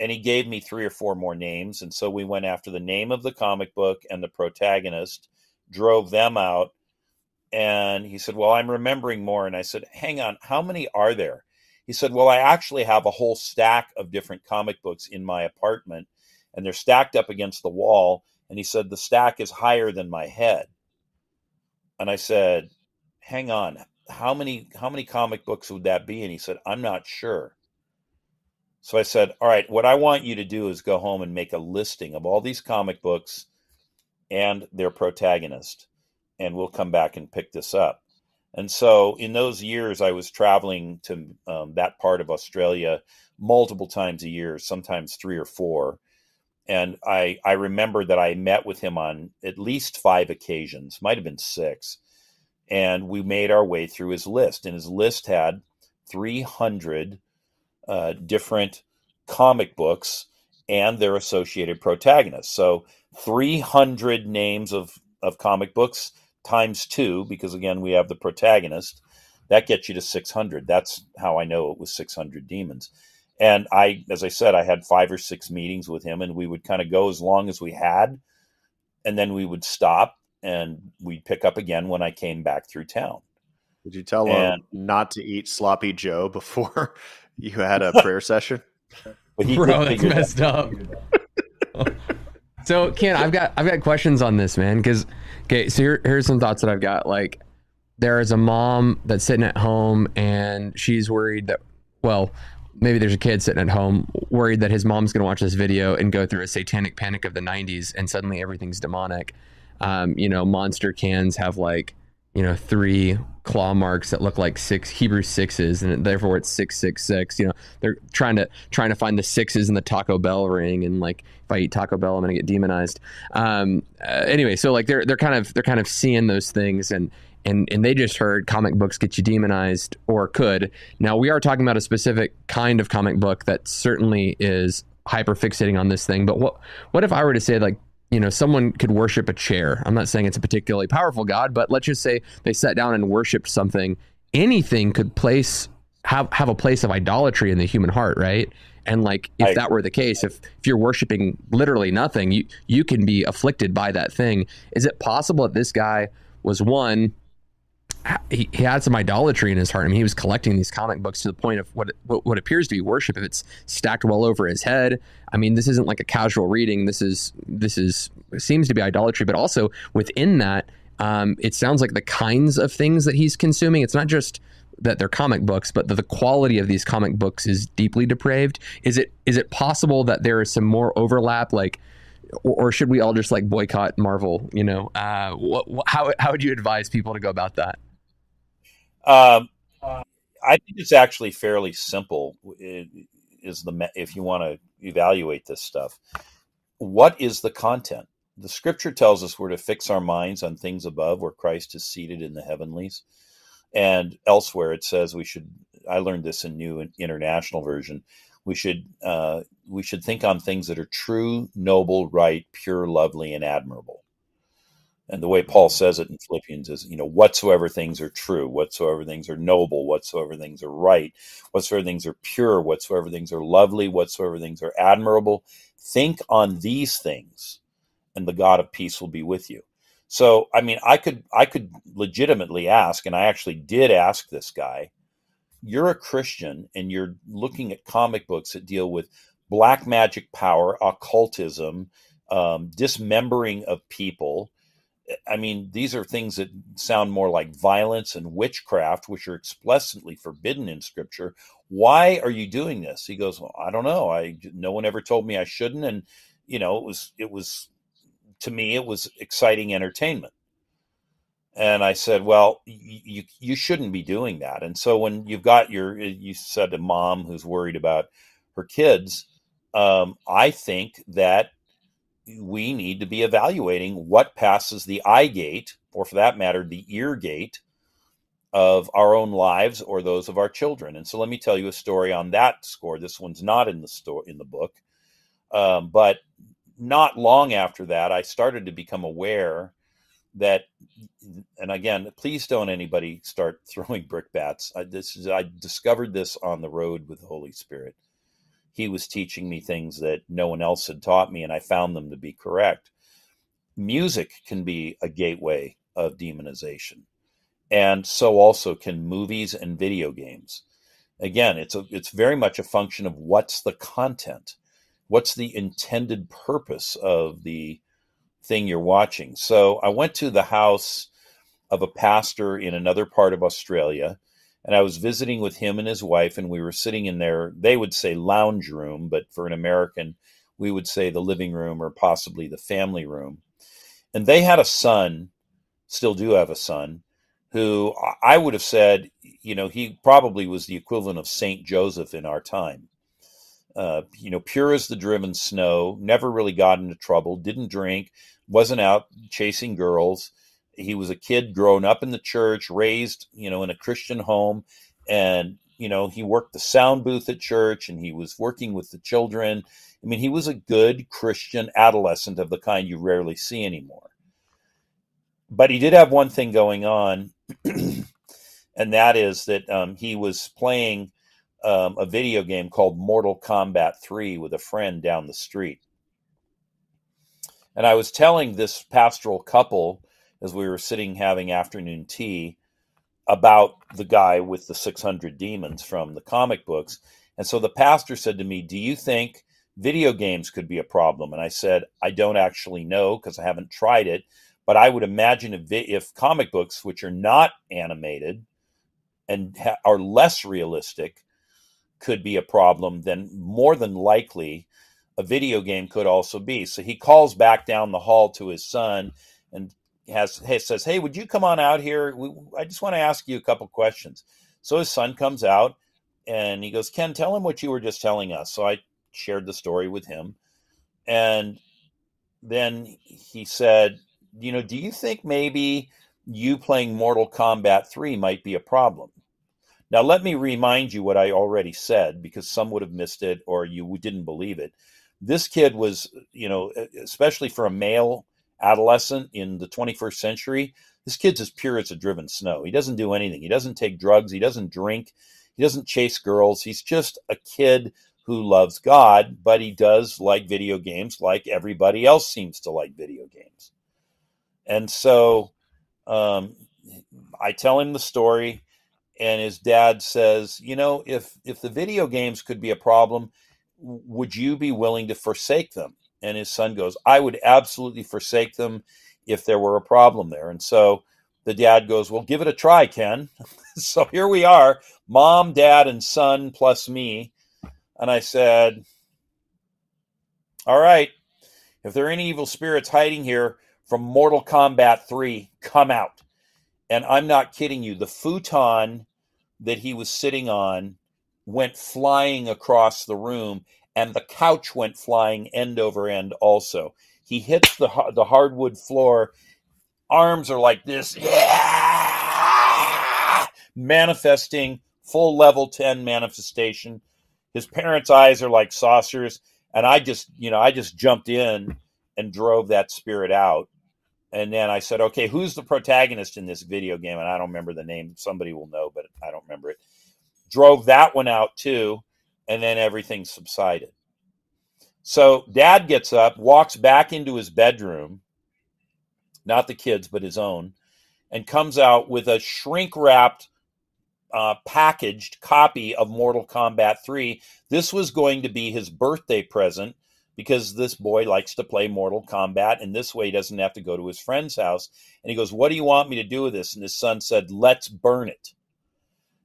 and he gave me three or four more names and so we went after the name of the comic book and the protagonist drove them out and he said well i'm remembering more and i said hang on how many are there he said well i actually have a whole stack of different comic books in my apartment and they're stacked up against the wall. And he said the stack is higher than my head. And i said hang on. How many how many comic books would that be? And he said i'm not sure. So I said, All right, what I want you to do is go home and make a listing of all these comic books and their protagonist, and we'll come back and pick this up. And so in those years, I was traveling to um, that part of Australia multiple times a year, sometimes three or four. And I, I remember that I met with him on at least five occasions, might have been six. And we made our way through his list. And his list had 300 uh, different comic books and their associated protagonists. So 300 names of, of comic books times two, because again, we have the protagonist. That gets you to 600. That's how I know it was 600 demons. And I, as I said, I had five or six meetings with him, and we would kind of go as long as we had, and then we would stop and we'd pick up again when I came back through town. Did you tell him not to eat sloppy Joe before you had a prayer session? But he Bro, that's figure that messed up. so Ken, I've got I've got questions on this, man. Because okay, so here, here's some thoughts that I've got. Like, there is a mom that's sitting at home and she's worried that, well, maybe there's a kid sitting at home worried that his mom's gonna watch this video and go through a satanic panic of the '90s and suddenly everything's demonic. Um, you know, monster cans have like you know three claw marks that look like six Hebrew sixes, and therefore it's six six six. You know, they're trying to trying to find the sixes in the Taco Bell ring, and like if I eat Taco Bell, I'm gonna get demonized. Um, uh, anyway, so like they're they're kind of they're kind of seeing those things, and and and they just heard comic books get you demonized or could. Now we are talking about a specific kind of comic book that certainly is hyper fixating on this thing. But what what if I were to say like you know, someone could worship a chair. I'm not saying it's a particularly powerful God, but let's just say they sat down and worshiped something. Anything could place have have a place of idolatry in the human heart, right? And like, if I, that were the case, if if you're worshiping literally nothing, you you can be afflicted by that thing. Is it possible that this guy was one? He, he had some idolatry in his heart. I mean, he was collecting these comic books to the point of what, what what appears to be worship. If it's stacked well over his head, I mean, this isn't like a casual reading. This is this is seems to be idolatry. But also within that, um, it sounds like the kinds of things that he's consuming. It's not just that they're comic books, but the, the quality of these comic books is deeply depraved. Is it is it possible that there is some more overlap, like, or, should we all just like boycott Marvel? You know, uh, how how would you advise people to go about that? Um, I think it's actually fairly simple. Is the if you want to evaluate this stuff, what is the content? The Scripture tells us we're to fix our minds on things above, where Christ is seated in the heavenlies and elsewhere it says we should i learned this in new international version we should uh, we should think on things that are true noble right pure lovely and admirable and the way paul says it in philippians is you know whatsoever things are true whatsoever things are noble whatsoever things are right whatsoever things are pure whatsoever things are lovely whatsoever things are admirable think on these things and the god of peace will be with you so, I mean, I could I could legitimately ask, and I actually did ask this guy. You're a Christian, and you're looking at comic books that deal with black magic power, occultism, um, dismembering of people. I mean, these are things that sound more like violence and witchcraft, which are explicitly forbidden in Scripture. Why are you doing this? He goes, well, I don't know. I no one ever told me I shouldn't, and you know, it was it was to me, it was exciting entertainment. And I said, well, you, you shouldn't be doing that. And so when you've got your, you said a mom who's worried about her kids, um, I think that we need to be evaluating what passes the eye gate, or for that matter, the ear gate of our own lives or those of our children. And so let me tell you a story on that score. This one's not in the store in the book, um, but not long after that, I started to become aware that, and again, please don't anybody start throwing brickbats. I, this is, I discovered this on the road with the Holy Spirit. He was teaching me things that no one else had taught me, and I found them to be correct. Music can be a gateway of demonization, and so also can movies and video games. Again, it's a, it's very much a function of what's the content what's the intended purpose of the thing you're watching. So I went to the house of a pastor in another part of Australia and I was visiting with him and his wife and we were sitting in their they would say lounge room but for an American we would say the living room or possibly the family room. And they had a son, still do have a son, who I would have said, you know, he probably was the equivalent of Saint Joseph in our time uh, you know, pure as the driven snow, never really got into trouble, didn't drink, wasn't out chasing girls. He was a kid growing up in the church, raised, you know, in a Christian home. And, you know, he worked the sound booth at church and he was working with the children. I mean, he was a good Christian adolescent of the kind you rarely see anymore. But he did have one thing going on, and that is that um, he was playing um, a video game called Mortal Kombat 3 with a friend down the street. And I was telling this pastoral couple as we were sitting having afternoon tea about the guy with the 600 demons from the comic books. And so the pastor said to me, Do you think video games could be a problem? And I said, I don't actually know because I haven't tried it. But I would imagine if, if comic books, which are not animated and ha- are less realistic, could be a problem, then more than likely a video game could also be. So he calls back down the hall to his son and has hey, says, "Hey, would you come on out here? We, I just want to ask you a couple questions." So his son comes out and he goes, "Ken, tell him what you were just telling us." So I shared the story with him, and then he said, "You know, do you think maybe you playing Mortal Kombat 3 might be a problem?" Now, let me remind you what I already said because some would have missed it or you didn't believe it. This kid was, you know, especially for a male adolescent in the 21st century, this kid's as pure as a driven snow. He doesn't do anything. He doesn't take drugs. He doesn't drink. He doesn't chase girls. He's just a kid who loves God, but he does like video games like everybody else seems to like video games. And so um, I tell him the story, and his dad says, "You know, if if the video games could be a problem, would you be willing to forsake them?" And his son goes, "I would absolutely forsake them if there were a problem there." And so the dad goes, Well, give it a try, Ken. so here we are, mom, dad, and son plus me. And I said, All right, if there are any evil spirits hiding here from Mortal Kombat 3, come out. And I'm not kidding you. The futon that he was sitting on went flying across the room, and the couch went flying end over end also. He hits the, the hardwood floor arms are like this, yeah! manifesting full level 10 manifestation. His parents' eyes are like saucers. And I just, you know, I just jumped in and drove that spirit out. And then I said, okay, who's the protagonist in this video game? And I don't remember the name. Somebody will know, but I don't remember it. Drove that one out too. And then everything subsided. So dad gets up, walks back into his bedroom, not the kids, but his own, and comes out with a shrink wrapped, uh, packaged copy of Mortal Kombat 3. This was going to be his birthday present because this boy likes to play Mortal Kombat, and this way he doesn't have to go to his friend's house. And he goes, What do you want me to do with this? And his son said, Let's burn it.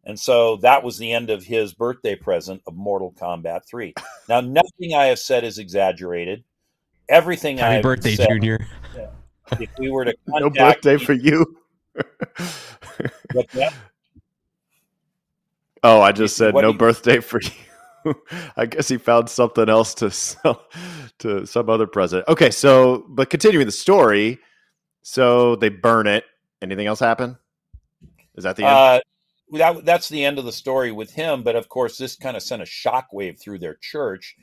And so that was the end of his birthday present of Mortal Kombat 3. Now, nothing I have said is exaggerated. Everything Happy I have birthday, said, Junior. if we were to no birthday me- for you. What's that? oh, I just said no do you- birthday for you. I guess he found something else to sell to some other president. Okay, so but continuing the story, so they burn it. Anything else happen? Is that the end? Uh, that, that's the end of the story with him. But of course, this kind of sent a shockwave through their church.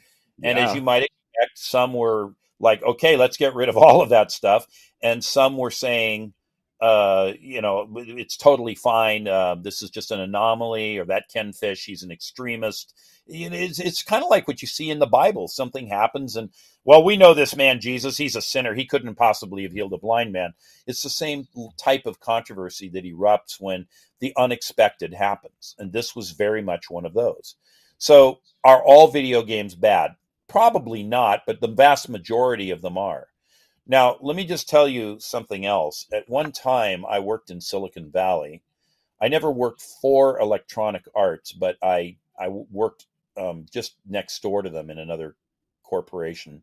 And Yeah. as you might expect, some were like, okay, let's get rid of all of that stuff. And some were saying, uh, you know, it's totally fine. Uh, this is just an anomaly, or that Ken Fish, he's an extremist. It's, it's kind of like what you see in the Bible. Something happens, and well, we know this man, Jesus, he's a sinner. He couldn't possibly have healed a blind man. It's the same type of controversy that erupts when the unexpected happens. And this was very much one of those. So, are all video games bad? Probably not, but the vast majority of them are. Now, let me just tell you something else. At one time, I worked in Silicon Valley. I never worked for Electronic Arts, but I, I worked um, just next door to them in another corporation.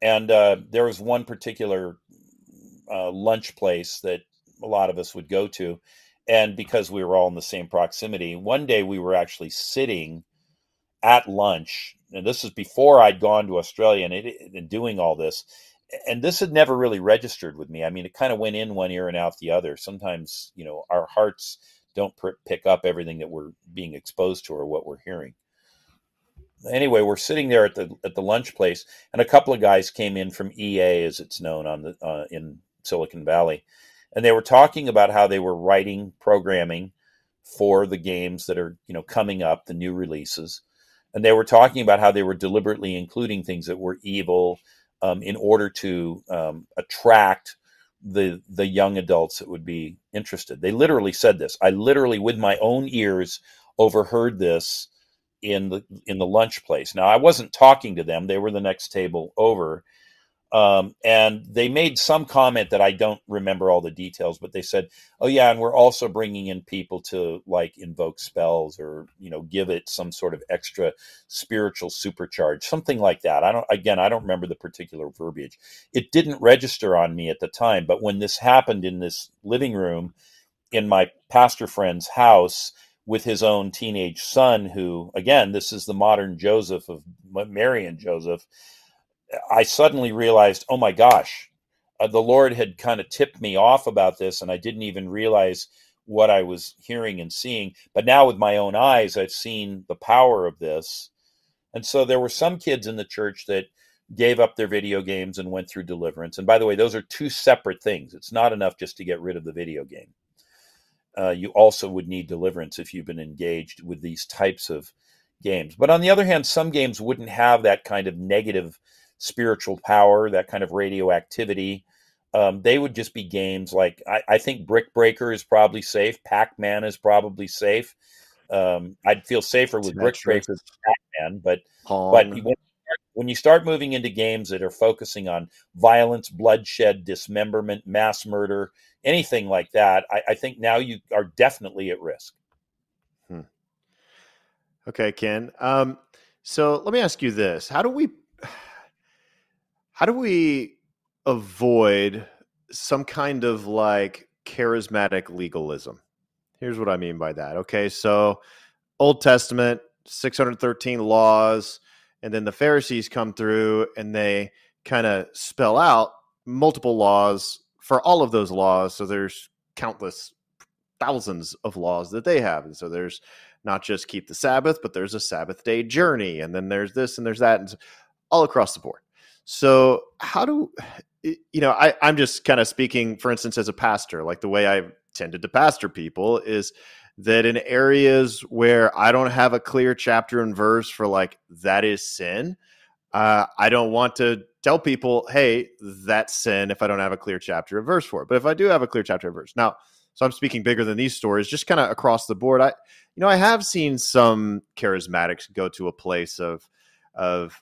And uh, there was one particular uh, lunch place that a lot of us would go to. And because we were all in the same proximity, one day we were actually sitting at lunch. And this is before I'd gone to Australia and, it, and doing all this. And this had never really registered with me. I mean, it kind of went in one ear and out the other. Sometimes, you know, our hearts don't pr- pick up everything that we're being exposed to or what we're hearing. Anyway, we're sitting there at the at the lunch place, and a couple of guys came in from EA, as it's known on the uh, in Silicon Valley, and they were talking about how they were writing programming for the games that are you know coming up, the new releases, and they were talking about how they were deliberately including things that were evil um, in order to um, attract the the young adults that would be interested. They literally said this. I literally, with my own ears, overheard this in the in the lunch place. Now I wasn't talking to them; they were the next table over, um, and they made some comment that I don't remember all the details. But they said, "Oh yeah, and we're also bringing in people to like invoke spells or you know give it some sort of extra spiritual supercharge, something like that." I don't. Again, I don't remember the particular verbiage. It didn't register on me at the time, but when this happened in this living room in my pastor friend's house with his own teenage son, who, again, this is the modern Joseph of Mary and Joseph, I suddenly realized, oh my gosh, uh, the Lord had kind of tipped me off about this, and I didn't even realize what I was hearing and seeing. But now, with my own eyes, I've seen the power of this. And so there were some kids in the church that gave up their video games and went through deliverance. And by the way, those are two separate things. It's not enough just to get rid of the video game uh, you also would need deliverance if you've been engaged with these types of games. But on the other hand, some games wouldn't have that kind of negative spiritual power, that kind of radioactivity. Um, they would just be games like I, I, think Brick Breaker is probably safe. Pac Man is probably safe. Um, I'd feel safer with Brick Breaker than Pac Man, but Pong. but when, when you start moving into games that are focusing on violence, bloodshed, dismemberment, mass murder, anything like that, I, I think now you are definitely at risk. Hmm. Okay, Ken. Um, so let me ask you this: How do we how do we avoid some kind of like charismatic legalism? Here's what I mean by that. Okay, so Old Testament, 613 laws, and then the Pharisees come through and they kind of spell out multiple laws for all of those laws. So there's countless thousands of laws that they have. And so there's not just keep the Sabbath, but there's a Sabbath day journey, and then there's this and there's that, and all across the board. So how do you know? I, I'm just kind of speaking, for instance, as a pastor, like the way I've tended to pastor people is that in areas where I don't have a clear chapter and verse for like that is sin, uh, I don't want to tell people, hey, that's sin if I don't have a clear chapter and verse for it. But if I do have a clear chapter and verse, now so I'm speaking bigger than these stories, just kind of across the board. I, you know, I have seen some charismatics go to a place of of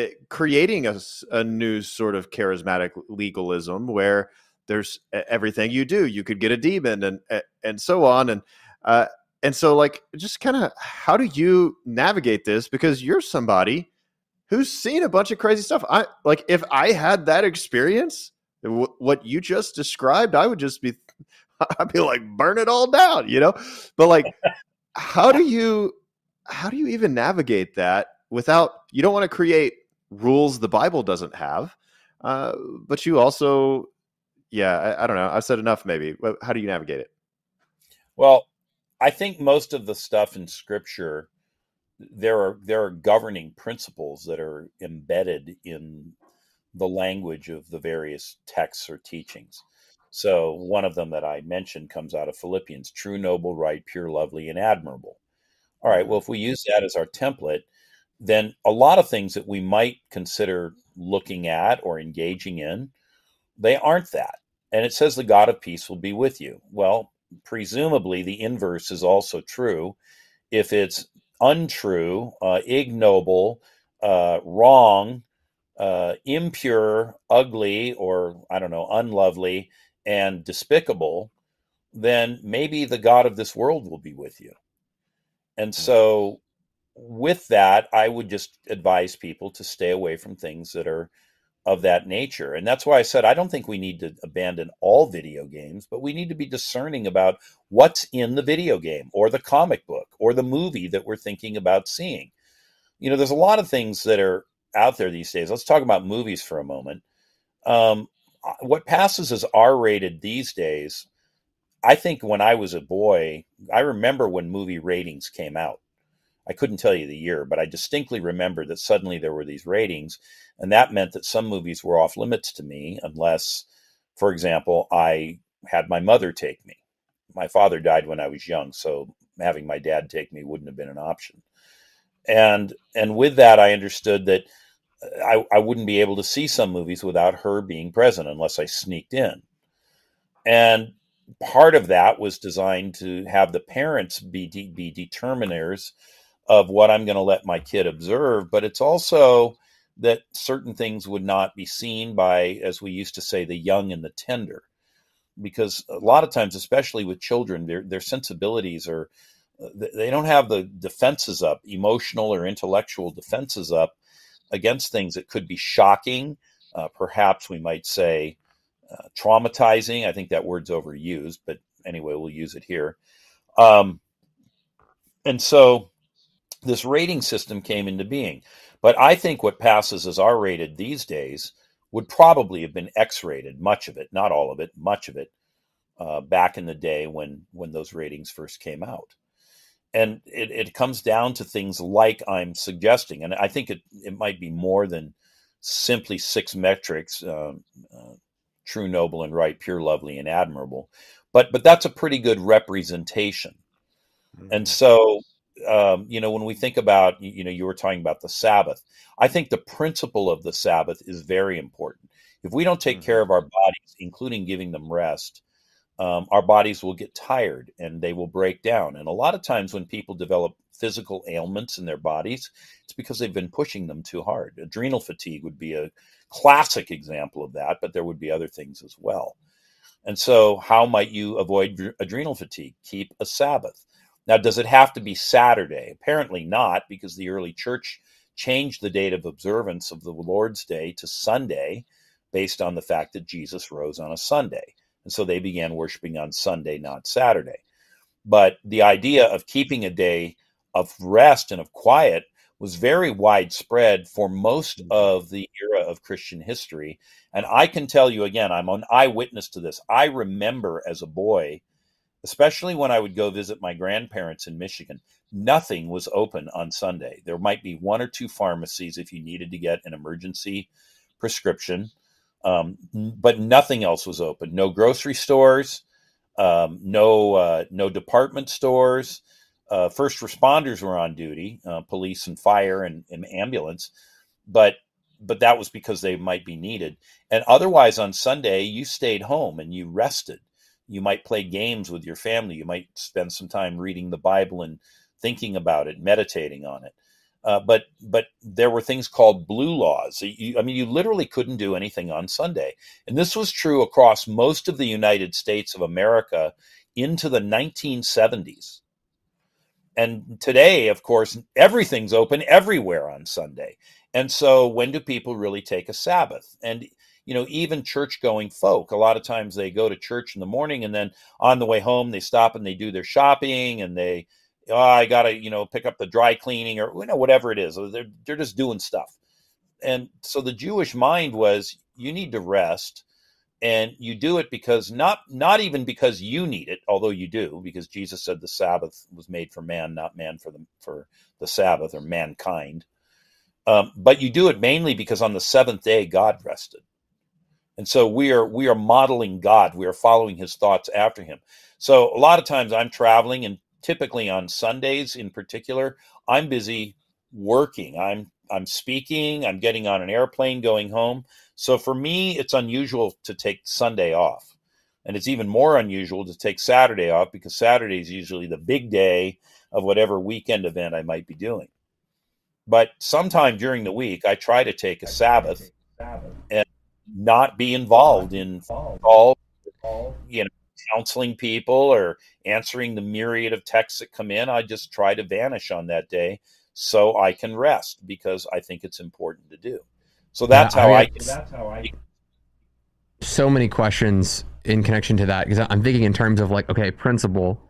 it, eh, creating a, a new sort of charismatic legalism where there's everything you do. You could get a demon and and so on and uh, and so like just kind of how do you navigate this because you're somebody who's seen a bunch of crazy stuff. I like if I had that experience, w- what you just described, I would just be I'd be like, burn it all down, you know? But like, how do you how do you even navigate that without you don't want to create rules the Bible doesn't have, uh, but you also, yeah, I, I don't know. I've said enough. Maybe. How do you navigate it? Well, I think most of the stuff in Scripture there are there are governing principles that are embedded in the language of the various texts or teachings. So one of them that I mentioned comes out of Philippians true, noble, right, pure, lovely, and admirable. All right, well, if we use that as our template, then a lot of things that we might consider looking at or engaging in, they aren't that. And it says the God of peace will be with you. Well, presumably the inverse is also true. If it's untrue, uh, ignoble, uh, wrong, uh, impure, ugly, or I don't know, unlovely, and despicable, then maybe the God of this world will be with you. And hmm. so, with that, I would just advise people to stay away from things that are of that nature. And that's why I said I don't think we need to abandon all video games, but we need to be discerning about what's in the video game or the comic book or the movie that we're thinking about seeing. You know, there's a lot of things that are out there these days. Let's talk about movies for a moment. Um, what passes as R rated these days, I think when I was a boy, I remember when movie ratings came out. I couldn't tell you the year, but I distinctly remember that suddenly there were these ratings, and that meant that some movies were off limits to me unless, for example, I had my mother take me. My father died when I was young, so having my dad take me wouldn't have been an option. And and with that, I understood that uh, I, I wouldn't be able to see some movies without her being present unless I sneaked in. And part of that was designed to have the parents be de- be determiners of what I'm going to let my kid observe, but it's also that certain things would not be seen by, as we used to say, the young and the tender, because a lot of times, especially with children, their their sensibilities are they don't have the defenses up, emotional or intellectual defenses up against things that could be shocking, uh, perhaps we might say uh, traumatizing. I think that word's overused, but anyway, we'll use it here. Um, and so this rating system came into being. But I think what passes as R rated these days would probably have been X rated, much of it, not all of it, much of it, uh, back in the day when when those ratings first came out and it, it comes down to things like I'm suggesting, and I think it it might be more than simply six metrics: um, uh, true, noble, and right, pure, lovely, and admirable. But but that's a pretty good representation. Mm-hmm. And so um, you know, when we think about, you know, you were talking about the Sabbath, I think the principle of the Sabbath is very important. If we don't take mm-hmm. care of our bodies, including giving them rest, um, our bodies will get tired and they will break down. And a lot of times when people develop physical ailments in their bodies, it's because they've been pushing them too hard. Adrenal fatigue would be a classic example of that, but there would be other things as well. And so, how might you avoid adrenal fatigue? Keep a Sabbath. Now, does it have to be Saturday? Apparently not, because the early church changed the date of observance of the Lord's Day to Sunday based on the fact that Jesus rose on a Sunday. And so they began worshiping on Sunday, not Saturday. But the idea of keeping a day of rest and of quiet was very widespread for most mm-hmm. of the era of Christian history. And I can tell you again, I'm an eyewitness to this. I remember as a boy, especially when I would go visit my grandparents in Michigan, nothing was open on Sunday. There might be one or two pharmacies if you needed to get an emergency prescription um, but nothing else was open. No grocery stores, um, no uh, no department stores. Uh, first responders were on duty, uh, police and fire and, and, ambulance, but but that was because they might be needed. And otherwise, on Sunday, you stayed home and you rested. You might play games with your family. You might spend some time reading the Bible and thinking about it, meditating on it. Uh, but but there were things called blue laws. You, I mean, you literally couldn't do anything on Sunday, and this was true across most of the United States of America into the 1970s. And today, of course, everything's open everywhere on Sunday. And so, when do people really take a Sabbath? And you know, even church-going folk, a lot of times they go to church in the morning, and then on the way home they stop and they do their shopping and they oh, I got to, you know, pick up the dry cleaning or, you know, whatever it is. They're, they're just doing stuff. And so the Jewish mind was you need to rest and you do it because not not even because you need it although you do because jesus said the sabbath was made for man not man for the for the sabbath or mankind um, but you do it mainly because on the seventh day god rested and so we are we are modeling god we are following his thoughts after him so a lot of times i'm traveling and typically on Sundays in particular, I'm busy working. I'm I'm speaking, I'm getting on an airplane going home. So for me, it's unusual to take Sunday off. And it's even more unusual to take Saturday off because Saturday is usually the big day of whatever weekend event I might be doing. But sometime during the week, I try to take a Sabbath and not be involved in all, you know, counseling people or answering the myriad of texts that come in. I just try to vanish on that day so I can rest because I think it's important to do. So that's yeah, how I. I that's how I. So many questions in connection to that because I'm thinking in terms of like, okay, principle.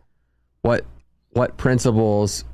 What what principles,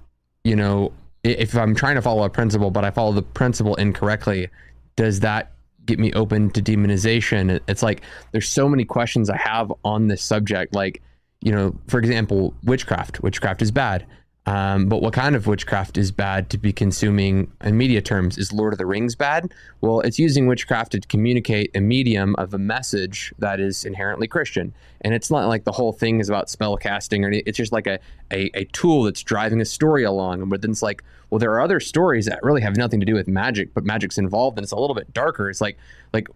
you know, if I'm trying to follow a principle, but I follow the principle incorrectly, does that get me open to demonization. It's like there's so many questions I have on this subject. Like, you know, for example, witchcraft. Witchcraft is bad. Um, but what kind of witchcraft is bad to be consuming in media terms? Is Lord of the Rings bad? Well, it's using witchcraft to communicate a medium of a message that is inherently Christian. And it's not like the whole thing is about spell casting or it's just like a, a, a tool that's driving a story along. But then it's like, well, there are other stories that really have nothing to do with magic, but magic's involved and it's a little bit darker. It's like, like,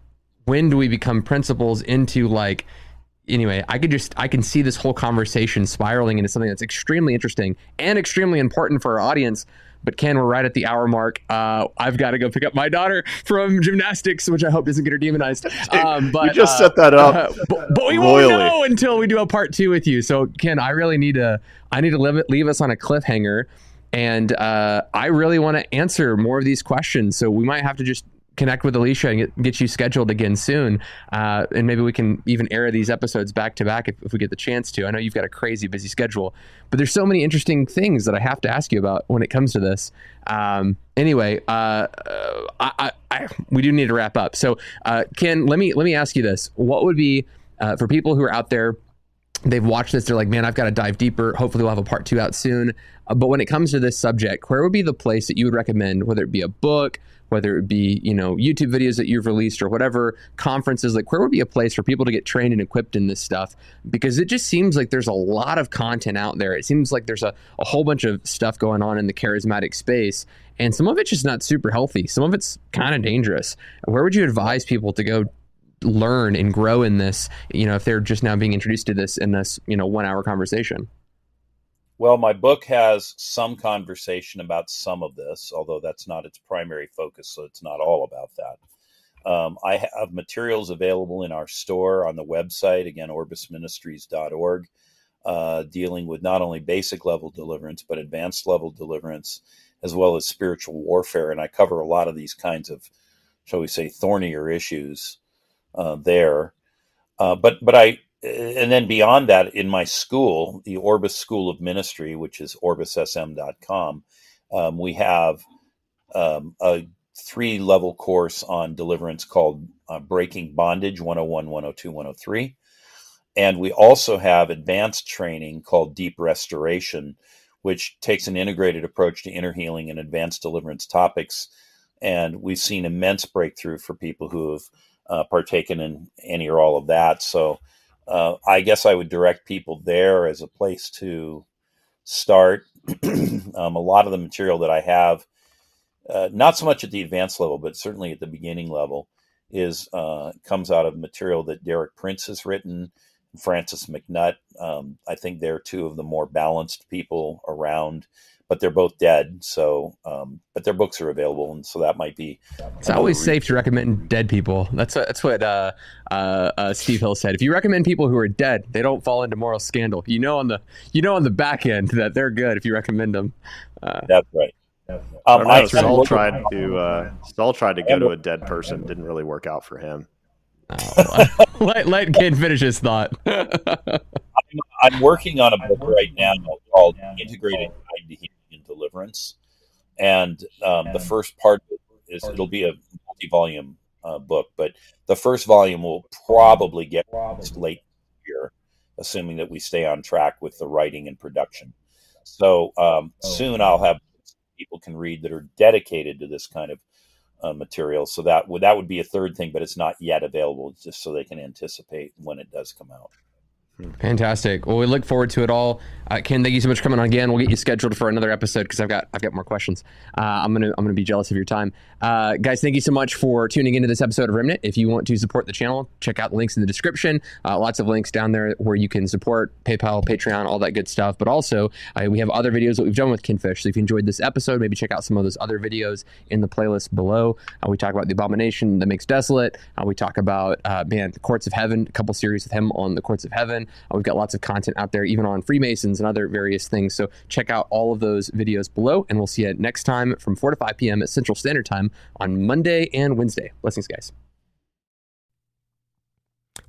when do we become principles into like anyway, I could just I can see this whole conversation spiraling into something that's extremely interesting and extremely important for our audience. But Ken, we're right at the hour mark. Uh, I've got to go pick up my daughter from gymnastics, which I hope doesn't get her demonized. Um, but we just uh, set that up, uh, but, but, we won't know until we do a part two with you. So Ken, I really need to I need to leave, leave us on a cliffhanger. And uh, I really want to answer more of these questions. So we might have to just connect with Alicia and get, get you scheduled again soon. Uh, and maybe we can even air these episodes back to back if, we get the chance to. I know you've got a crazy busy schedule, but there's so many interesting things that I have to ask you about when it comes to this. Um, anyway, uh, I, I, I, we do need to wrap up. So, uh, Ken, let me let me ask you this: What would be uh, for people who are out there? they've watched this. They're like, man, I've got to dive deeper. Hopefully, we'll have a part two out soon. Uh, but when it comes to this subject, where would be the place that you would recommend, whether it be a book, whether it be you know YouTube videos that you've released or whatever conferences, like where would be a place for people to get trained and equipped in this stuff? Because it just seems like there's a lot of content out there. It seems like there's a, a whole bunch of stuff going on in the charismatic space, and some of it's just not super healthy. Some of it's kind of dangerous. Where would you advise people to go learn and grow in this you know if they're just now being introduced to this in this you know one hour conversation well my book has some conversation about some of this although that's not its primary focus so it's not all about that um, i have materials available in our store on the website again orbisministries.org uh, dealing with not only basic level deliverance but advanced level deliverance as well as spiritual warfare and i cover a lot of these kinds of shall we say thornier issues uh, there. Uh, but but I and then beyond that, in my school, the Orbis School of Ministry, which is orbissm.com, um, we have um, a three level course on deliverance called uh, Breaking Bondage 101, 102, 103. And we also have advanced training called Deep Restoration, which takes an integrated approach to inner healing and advanced deliverance topics. And we've seen immense breakthrough for people who have uh, partaken in any or all of that. So uh, I guess I would direct people there as a place to start. um, a lot of the material that I have, uh, not so much at the advanced level, but certainly at the beginning level, is uh, comes out of material that Derek Prince has written, Francis MacNutt. Um, I think they're two of the more balanced people around but they're both dead. So, um, but their books are available, and so that might be. It's always reason. safe to recommend dead people. That's what, that's what uh, uh, uh, Steve Hill said. If you recommend people who are dead, they don't fall into moral scandal. You know on the you know on the back end that they're good if you recommend them. Uh, that's right. Um, I, Saul tried to uh, Saul tried to go to a dead person. Didn't really work out for him. Oh, let let Ken finish his thought. I'm, I'm, working on a book right now called Integrated Guide to Healing Deliverance, and um, the first part is it'll be a multi-volume uh, book, but the first volume will probably get late year, assuming that we stay on track with the writing and production. So um, oh, soon I'll have people can read that are dedicated to this kind of uh, material. So that would that would be a third thing, but it's not yet available, just so they can anticipate when it does come out. Fantastic. Well, we look forward to it all. Uh, Ken, thank you so much for coming on again. We'll get you scheduled for another episode because I've got I've got more questions. Uh, I'm gonna I'm gonna be jealous of your time, uh, guys. Thank you so much for tuning into this episode of Remnant. If you want to support the channel, check out the links in the description. Uh, lots of links down there where you can support PayPal, Patreon, all that good stuff. But also, uh, we have other videos that we've done with Ken Fish. So if you enjoyed this episode, maybe check out some of those other videos in the playlist below. Uh, we talk about the abomination that makes desolate. we talk about man, the courts of heaven. A couple series with him on the courts of heaven. Uh, we've got lots of content out there, even on Freemasons and other various things. So check out all of those videos below, and we'll see you next time from 4 to 5 p.m. at Central Standard Time on Monday and Wednesday. Blessings, guys.